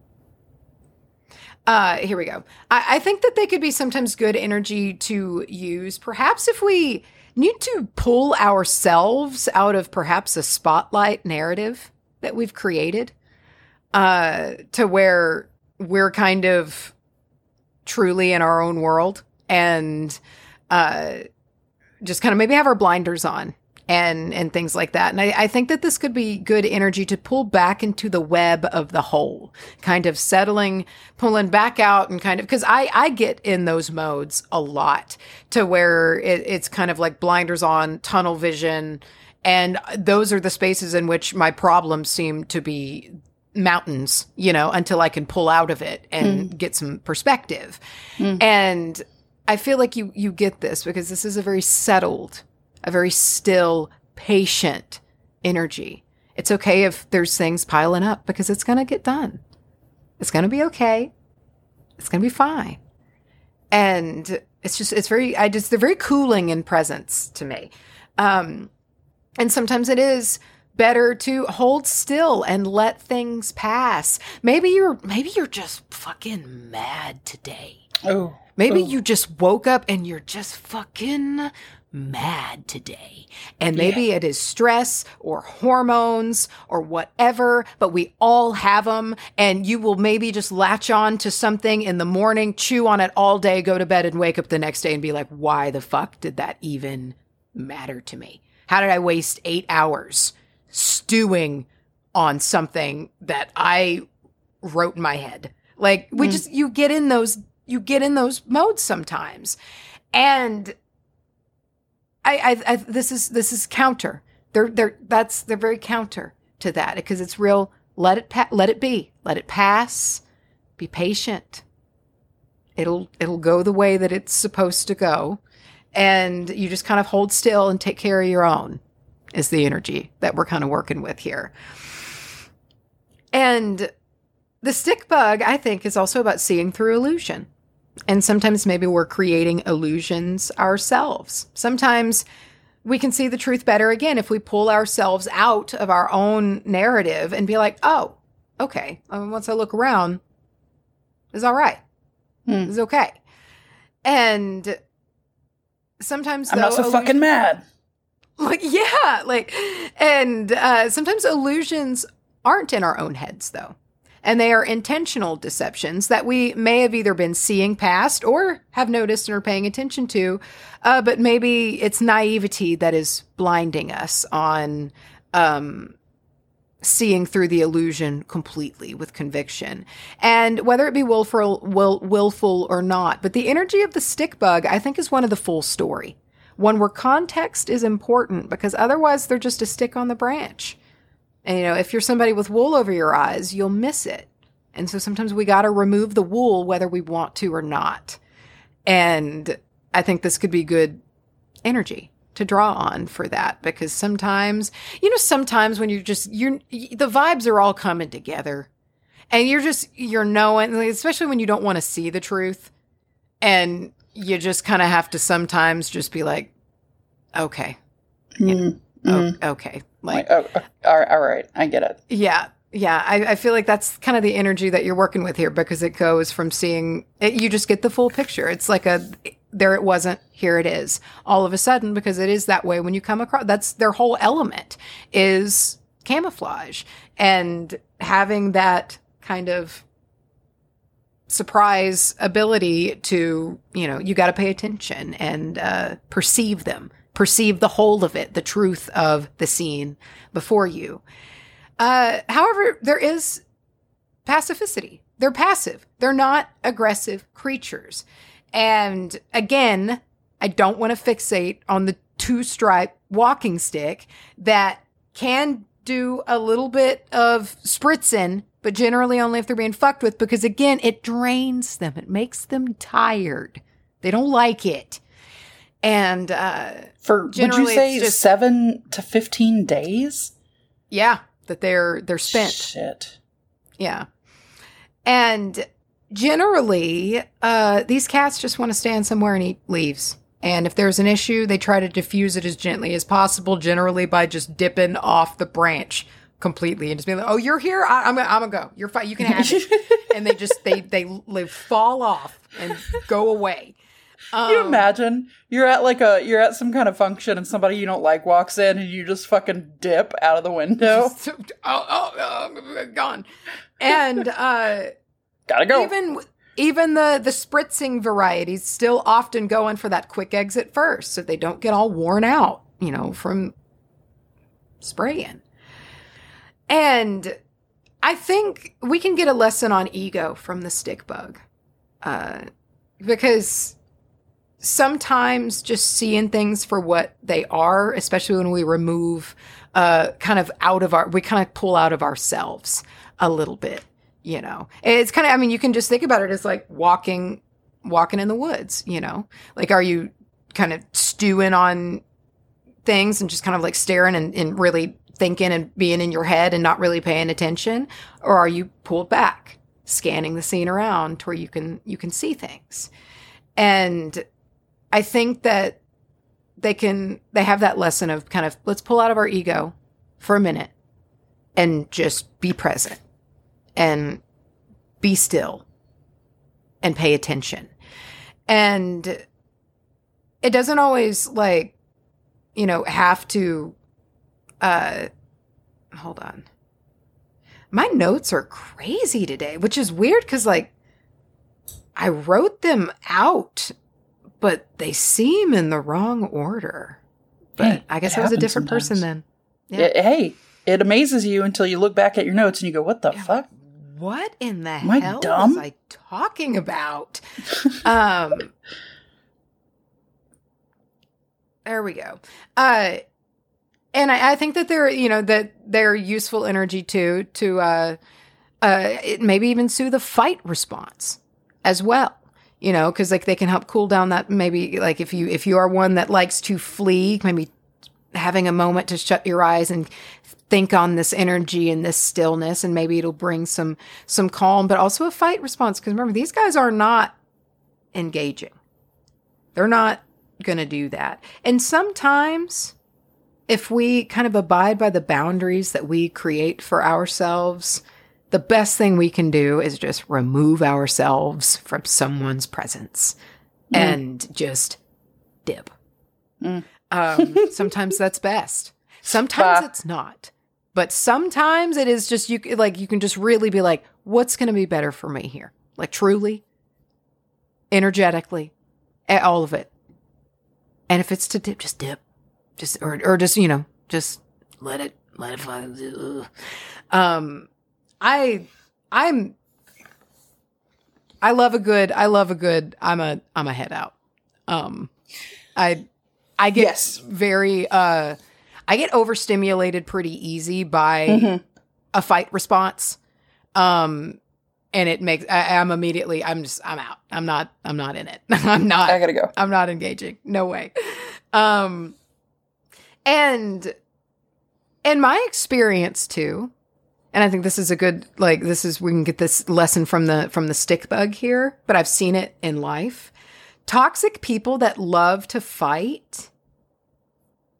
uh here we go. I, I think that they could be sometimes good energy to use. Perhaps if we need to pull ourselves out of perhaps a spotlight narrative that we've created uh to where we're kind of truly in our own world and uh just kind of maybe have our blinders on and and things like that. And I, I think that this could be good energy to pull back into the web of the whole, kind of settling, pulling back out and kind of because I I get in those modes a lot to where it, it's kind of like blinders on, tunnel vision, and those are the spaces in which my problems seem to be mountains, you know, until I can pull out of it and hmm. get some perspective. Hmm. And I feel like you you get this because this is a very settled, a very still, patient energy. It's okay if there's things piling up because it's going to get done. It's going to be okay. It's going to be fine. And it's just it's very I just they're very cooling in presence to me. Um and sometimes it is better to hold still and let things pass. Maybe you're maybe you're just fucking mad today. Oh. Maybe Oh. you just woke up and you're just fucking mad today. And maybe it is stress or hormones or whatever, but we all have them. And you will maybe just latch on to something in the morning, chew on it all day, go to bed and wake up the next day and be like, why the fuck did that even matter to me? How did I waste eight hours stewing on something that I wrote in my head. Like we mm. just you get in those you get in those modes sometimes. And I, I, I this is this is counter. They're they're that's they're very counter to that because it's real let it pa- let it be. Let it pass. Be patient. It'll it'll go the way that it's supposed to go. And you just kind of hold still and take care of your own is the energy that we're kind of working with here. And the stick bug, I think, is also about seeing through illusion. And sometimes maybe we're creating illusions ourselves. Sometimes we can see the truth better again if we pull ourselves out of our own narrative and be like, oh, okay. Um, once I look around, it's all right. Hmm. It's okay. And sometimes I'm not so illusion- fucking mad. like yeah like and uh sometimes illusions aren't in our own heads though and they are intentional deceptions that we may have either been seeing past or have noticed and are paying attention to uh but maybe it's naivety that is blinding us on um seeing through the illusion completely with conviction and whether it be willful will, willful or not but the energy of the stick bug i think is one of the full story one where context is important because otherwise they're just a stick on the branch. And you know, if you're somebody with wool over your eyes, you'll miss it. And so sometimes we got to remove the wool whether we want to or not. And I think this could be good energy to draw on for that because sometimes, you know, sometimes when you're just you're the vibes are all coming together and you're just you're knowing especially when you don't want to see the truth and you just kind of have to sometimes just be like okay Mm, o- mm. okay like oh, oh, all right, all right, I get it. yeah yeah I, I feel like that's kind of the energy that you're working with here because it goes from seeing it you just get the full picture. It's like a there it wasn't here it is. All of a sudden because it is that way when you come across that's their whole element is camouflage. And having that kind of surprise ability to you know you got to pay attention and uh, perceive them perceive the whole of it the truth of the scene before you. Uh, however there is pacificity they're passive. They're not aggressive creatures. And again i don't want to fixate on the two stripe walking stick that can do a little bit of spritzing, but generally only if they're being fucked with because again, it drains them. It makes them tired. They don't like it. And uh For would you say just- seven to fifteen days? yeah, that they're they're spent. Shit. Yeah. And generally, uh, these cats just want to stand somewhere and eat leaves. And if there's an issue, they try to diffuse it as gently as possible, generally by just dipping off the branch completely and just being like, "Oh, you're here. I, I'm gonna, I'm gonna go. You're fine. You can have it." [LAUGHS] and they just they they they fall off and go away. Can you Um, imagine you're at like a you're at some kind of function and somebody you don't like walks in and you just fucking dip out of the window. [LAUGHS] So- oh, oh, oh, gone. And [LAUGHS] uh, Gotta go. even even the the spritzing varieties still often go in for that quick exit first, so they don't get all worn out, you know, from spraying. And I think we can get a lesson on ego from the stick bug, uh, because sometimes just seeing things for what they are, especially when we remove uh, kind of out of our, we kind of pull out of ourselves a little bit, you know. It's kind of, I mean, you can just think about it as like walking, walking in the woods, you know. Like, are you kind of stewing on things and just kind of like staring and, and really thinking and being in your head and not really paying attention, or are you pulled back, scanning the scene around to where you can you can see things, and I think that they can they have that lesson of kind of let's pull out of our ego for a minute and just be present and be still and pay attention. And it doesn't always like you know have to uh hold on. My notes are crazy today, which is weird cuz like I wrote them out but they seem in the wrong order. But Hey, I guess I was a different person then. Yeah. It- hey, it amazes you until you look back at your notes and you go, "What the Yeah. fuck?" What in the Am hell dumb? was I talking about? [LAUGHS] um There we go. Uh and I, I think that they're, you know, that they're useful energy too to uh uh maybe even soothe the fight response as well. You know, because like they can help cool down that maybe like if you if you are one that likes to flee, maybe having a moment to shut your eyes and think on this energy and this stillness and maybe it'll bring some some calm but also a fight response. Because remember these guys are not engaging. They're not going to do that. And sometimes if we kind of abide by the boundaries that we create for ourselves the best thing we can do is just remove ourselves from someone's presence and just dip Mm. um, [LAUGHS] sometimes that's best. Sometimes Bah. it's not. But sometimes it is just you like you can just really be like, what's going to be better for me here? Like truly, energetically, all of it. And if it's to dip, just dip, just or or just you know just let it let it fly. Um, I I'm I love a good I love a good I'm a I'm a head out. Um, I I get Yes. very uh I get overstimulated pretty easy by Mhm. a fight response. Um and it makes I, I'm immediately I'm just I'm out. I'm not I'm not in it. [LAUGHS] I'm not I gotta go. I'm not engaging. No way. Um and in my experience too, and I think this is a good like this is we can get this lesson from the from the stick bug here, but I've seen it in life. Toxic people that love to fight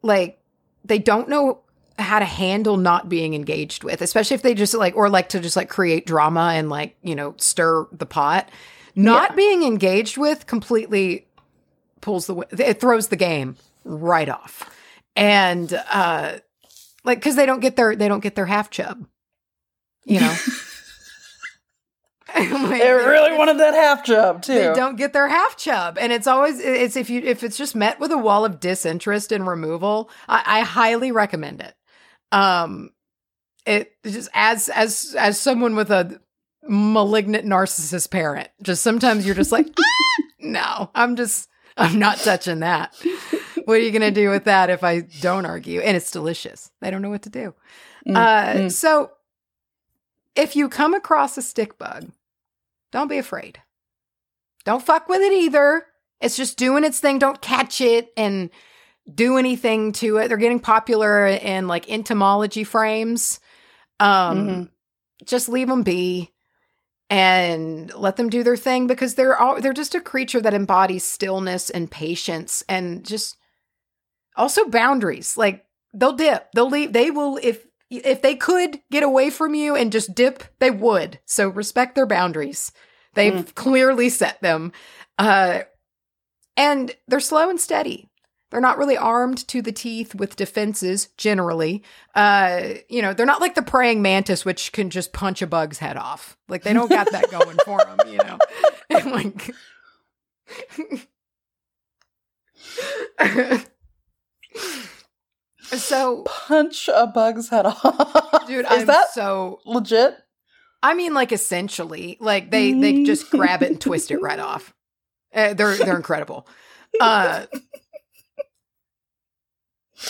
like they don't know how to handle not being engaged with, especially if they just like or like to just like create drama and like, you know, stir the pot. Not Yeah. being engaged with completely pulls the it throws the game right off. And uh like cuz they don't get their they don't get their half chub. You know. [LAUGHS] [LAUGHS] Like, They really wanted that half chub too. they don't get their half chub and it's always it's if you if it's just met with a wall of disinterest and removal i, I highly recommend it um it just as as as someone with a malignant narcissist parent just sometimes you're just like "Ah, no i'm just i'm not touching that what are you gonna do with that if i don't argue and it's delicious they don't know what to do Mm, uh mm. so if you come across a stick bug don't be afraid don't fuck with it either. It's just doing its thing. Don't catch it and do anything to it. They're getting popular in like entomology frames. Um, Mhm. just leave them be and let them do their thing because they're all they're just a creature that embodies stillness and patience and just also boundaries. Like they'll dip, they'll leave, they will if if they could get away from you and just dip, they would. So respect their boundaries. They've clearly set them. Uh and they're slow and steady. They're not really armed to the teeth with defenses generally. Uh, you know, they're not like the praying mantis, which can just punch a bug's head off. Like they don't got that going for them, you know. [LAUGHS] And like, [LAUGHS] so, Punch a bug's head off. [LAUGHS] dude, is I'm that so. legit? I mean, like essentially, like they they just grab it and twist it right off. Uh, they're they're incredible. Uh,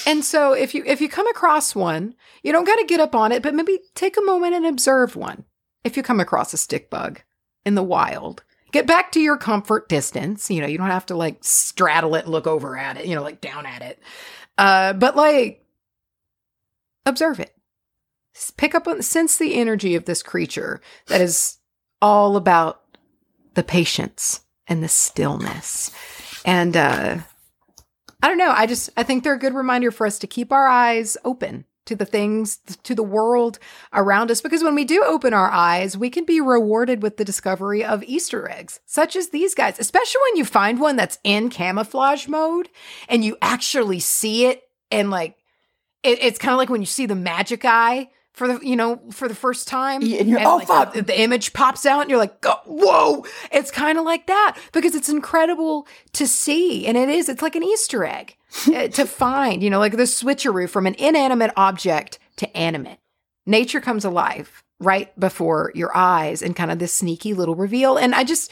and so if you if you come across one, you don't got to get up on it, but maybe take a moment and observe one. If you come across a stick bug in the wild, get back to your comfort distance. You know, you don't have to like straddle it and look over at it. You know, like down at it. Uh, but like observe it. Pick up on sense the energy of this creature that is all about the patience and the stillness. And uh I don't know, I just I think they're a good reminder for us to keep our eyes open to the things to the world around us because when we do open our eyes, we can be rewarded with the discovery of Easter eggs, such as these guys, especially when you find one that's in camouflage mode and you actually see it and like it, it's kind of like when you see the magic eye for the you know for the first time Yeah, and you're, "Oh, fuck." the, the image pops out and you're like "Oh, whoa. It's kind of like that because it's incredible to see and it is it's like an easter egg uh, [LAUGHS] to find you know like the switcheroo from an inanimate object to animate. Nature comes alive right before your eyes and kind of this sneaky little reveal and i just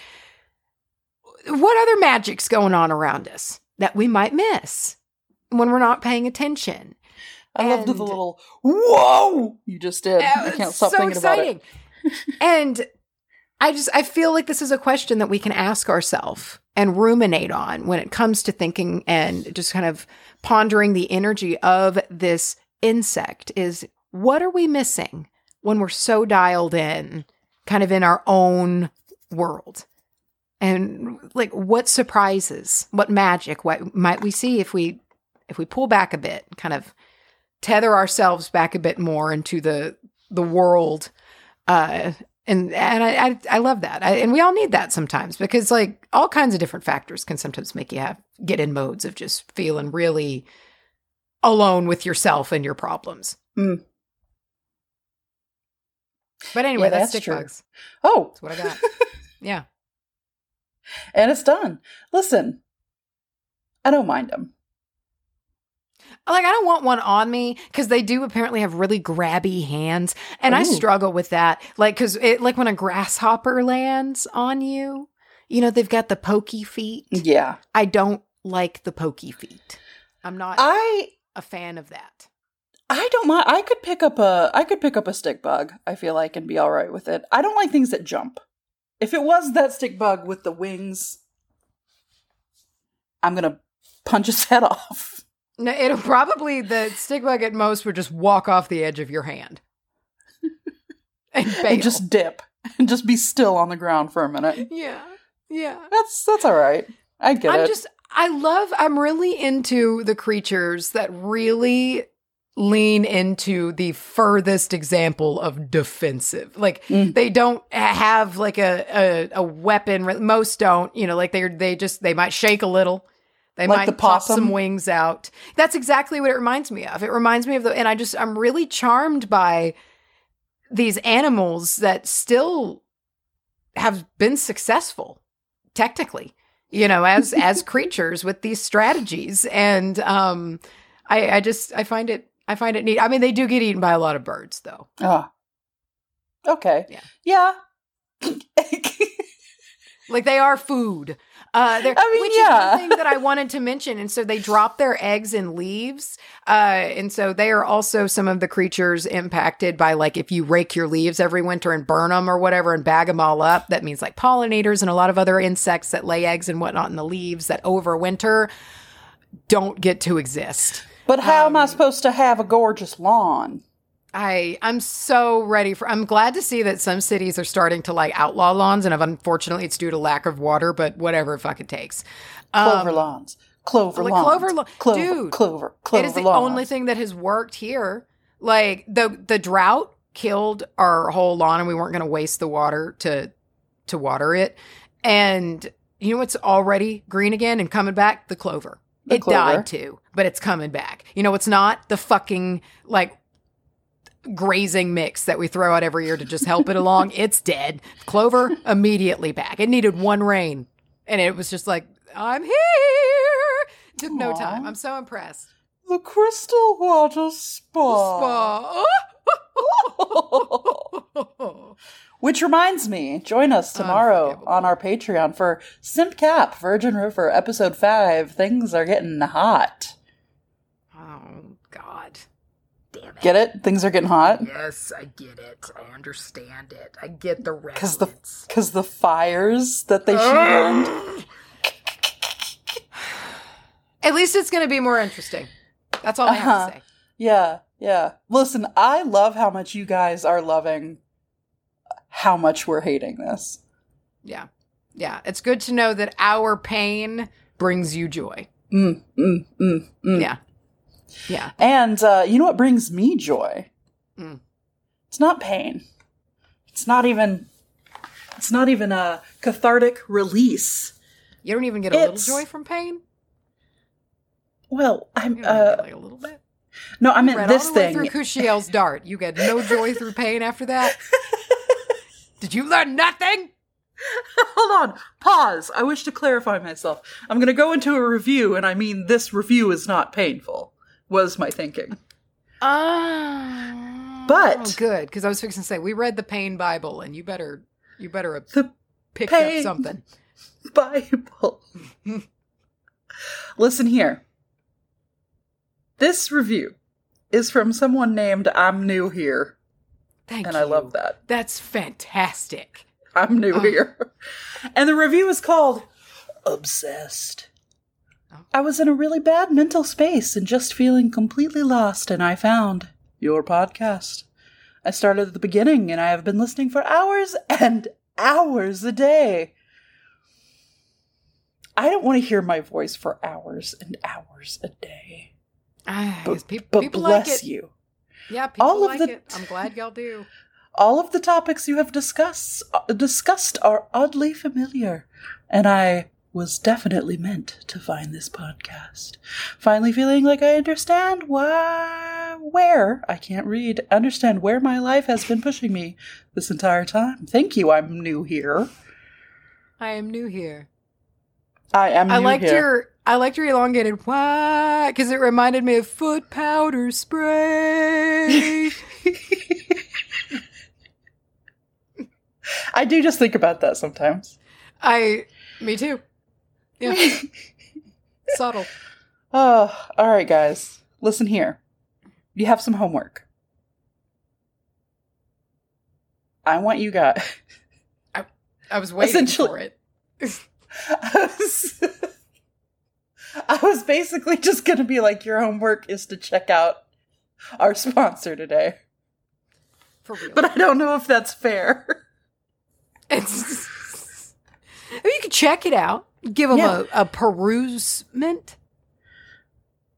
what other magic's going on around us that we might miss when we're not paying attention I loved the little whoa you just did. Oh, I can't stop so thinking exciting. about it. and I just I feel like this is a question that we can ask ourselves and ruminate on when it comes to thinking and just kind of pondering the energy of this insect is what are we missing when we're so dialed in kind of in our own world and like what surprises what magic what might we see if we if we pull back a bit kind of tether ourselves back a bit more into the the world uh and and I I, I love that I, and we all need that sometimes because like all kinds of different factors can sometimes make you have get in modes of just feeling really alone with yourself and your problems Mm. but anyway Yeah, that's, that's true. bugs Oh, that's what i got [LAUGHS] yeah and it's done. Listen, I don't mind them. Like I don't want one on me because they do apparently have really grabby hands, and I struggle with that. Like because it like when a grasshopper lands on you, you know they've got the pokey feet. Yeah, I don't like the pokey feet. I'm not I a fan of that. I don't mind. I could pick up a I could pick up a stick bug. I feel like and be all right with it. I don't like things that jump. If it was that stick bug with the wings, I'm gonna punch his [LAUGHS] head off. No, it'll probably the stick bug at most would just walk off the edge of your hand [LAUGHS] and and just dip and just be still on the ground for a minute. yeah, yeah. That's that's all right. I get I'm it. just I love I'm really into the creatures that really lean into the furthest example of defensive. Like Mm. they don't have like a, a a weapon. Most don't. You know, like they they just they might shake a little. They Like might the possum? some wings out. That's exactly what it reminds me of. It reminds me of the and I just I'm really charmed by these animals that still have been successful technically you know as [LAUGHS] as creatures with these strategies and um i i just i find it i find it neat i mean they do get eaten by a lot of birds though Ah. Okay. Yeah. Yeah. [LAUGHS] like they are food Uh, there, I mean, which yeah. is one thing that I wanted to mention. And so they drop their eggs in leaves. Uh, and so they are also some of the creatures impacted by like if you rake your leaves every winter and burn them or whatever and bag them all up. That means like pollinators and a lot of other insects that lay eggs and whatnot in the leaves that overwinter don't get to exist. But how am I Um, supposed to have a gorgeous lawn? I I'm so ready for. I'm glad to see that some cities are starting to like outlaw lawns, and unfortunately, it's due to lack of water. But whatever, fuck it takes. Clover Um, lawns. Clover like lawns. clover lo- clover, Dude, clover, clover it is the lawns. only thing that has worked here. Like the the drought killed our whole lawn, and we weren't going to waste the water to to water it. And you know what's already green again and coming back? The clover. The it clover. died too, but it's coming back. You know what's not? The fucking like grazing mix that we throw out every year to just help it along. [LAUGHS] It's dead. Clover immediately back. It needed one rain, and it was just like I'm here. Took no time. I'm so impressed. The Crystal Water Spa. Spa. [LAUGHS] Which reminds me, join us tomorrow on our Patreon for Simp Cap Virgin River episode 5. Things are getting hot. oh God. Damn it. Get it? Things are getting hot? Yes, I get it. I understand it. I get the Because the, cause the fires that they shoot on. At least it's going to be more interesting. That's all I have Uh-huh. to say. Yeah, yeah. Listen, I love how much you guys are loving how much we're hating this. Yeah. Yeah. It's good to know that our pain brings you joy. Mm, mm, mm, mm. Yeah. Yeah. And uh, you know what brings me joy? Mm. It's not pain. It's not even. It's not even a cathartic release. You don't even get a It's- little joy from pain? Well, I'm. Uh, like a little bit? no, I meant this all the way thing. through Kushiel's dart. You get no joy through pain after that? [LAUGHS] Did you learn nothing? [LAUGHS] Hold on. Pause. I wish to clarify myself. I'm going to go into a review, and I mean this review is not painful. Was my thinking. Ah. Oh, But- good because I was fixing to say we read the Pain Bible, and you better you better have The picked Pain- up something. Bible. [LAUGHS] Listen here. This review is from someone named I'm New Here, Thank and you. I love that. That's fantastic. I'm New Oh. Here. [LAUGHS] And the review is called Obsessed. I was in a really bad mental space and just feeling completely lost, and I found your podcast. I started at the beginning, and I have been listening for hours and hours a day. I don't want to hear my voice for hours and hours a day. Ah, But, peop- but people like it. you. Yeah, people All of like the- it. I'm glad y'all do. All of the topics you have discussed uh, discussed are oddly familiar, and I was definitely meant to find this podcast. Finally feeling like I understand why where I can't read, understand where my life has been pushing me this entire time. Thank you. I'm new here. I am new here. I am I liked here. your I liked your elongated why because it reminded me of foot powder spray. [LAUGHS] I do just think about that sometimes. I me too. Yeah. [LAUGHS] Subtle. Oh, all right, guys. Listen here. You have some homework. I want you guys. I I was waiting Essentially- for it. [LAUGHS] I was, I was basically just going to be like, your homework is to check out our sponsor today. For real. But I don't know if that's fair. It's, check it out. Give them Yeah. a, a perusement.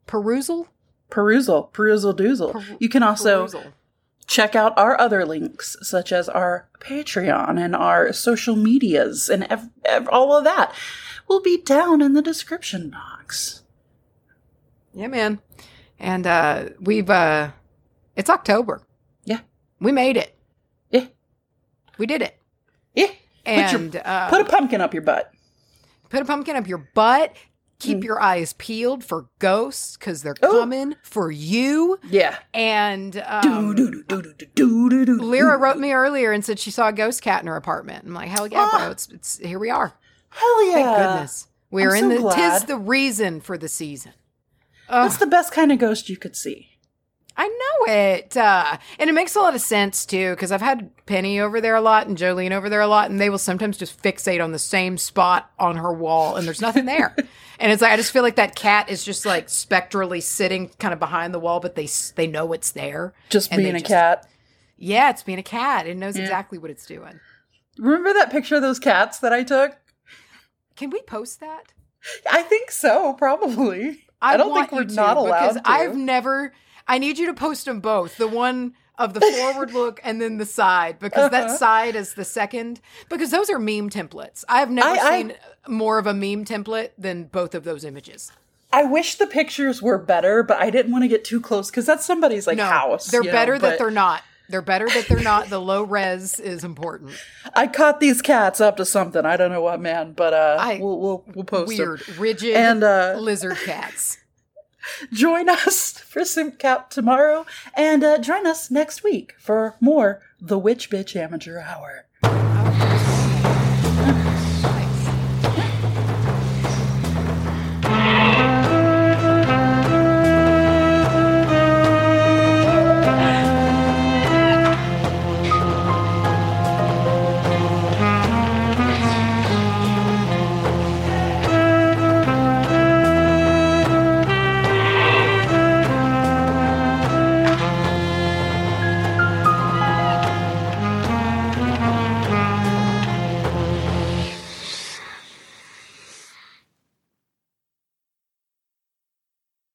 Perusal? Perusal, perusal doozle. Peru- you can also Perusal. check out our other links, such as our Patreon and our social medias and ev- ev- all of that. Will be down in the description box. Yeah, man. And uh we've uh it's October. Yeah. We made it. Yeah. We did it. Yeah. Put your- And uh, Put a pumpkin up your butt. put a pumpkin up your butt. Keep Mm. your eyes peeled for ghosts because they're Oh. coming for you. Yeah. And um, Lyra wrote me earlier and said she saw a ghost cat in her apartment. I'm like, hell yeah, Ah. bro! It's it's here we are. Hell yeah. Thank goodness. We're I'm in so the glad. tis the reason for the season. Ugh. That's the best kind of ghost you could see. I know it. Uh, and it makes a lot of sense too, because I've had Penny over there a lot and Jolene over there a lot, and they will sometimes just fixate on the same spot on her wall, and there's nothing there. [LAUGHS] and it's like, I just feel like that cat is just like spectrally sitting kind of behind the wall, but they they know it's there. Just being a just- cat. Yeah, it's being a cat. It knows Yeah. exactly what it's doing. Remember that picture of those cats that I took? Can we post that? I think so, probably. I don't want think we're to, not allowed because to. I've never. I need you to post them both. The one of the forward look and then the side because that Uh-huh. side is the second because those are meme templates. I've never I- I- seen more of a meme template than both of those images. I wish the pictures were better, but I didn't want to get too close because that's somebody's like no, house. they're you know, better that they're not. They're better that they're not. The low res is important. I caught these cats up to something. I don't know what, man, but uh, I- we'll we'll we'll post. Weird, rigid And uh, lizard cats join us for SimCap tomorrow and uh, join us next week for more The Witch Bitch Amateur Hour.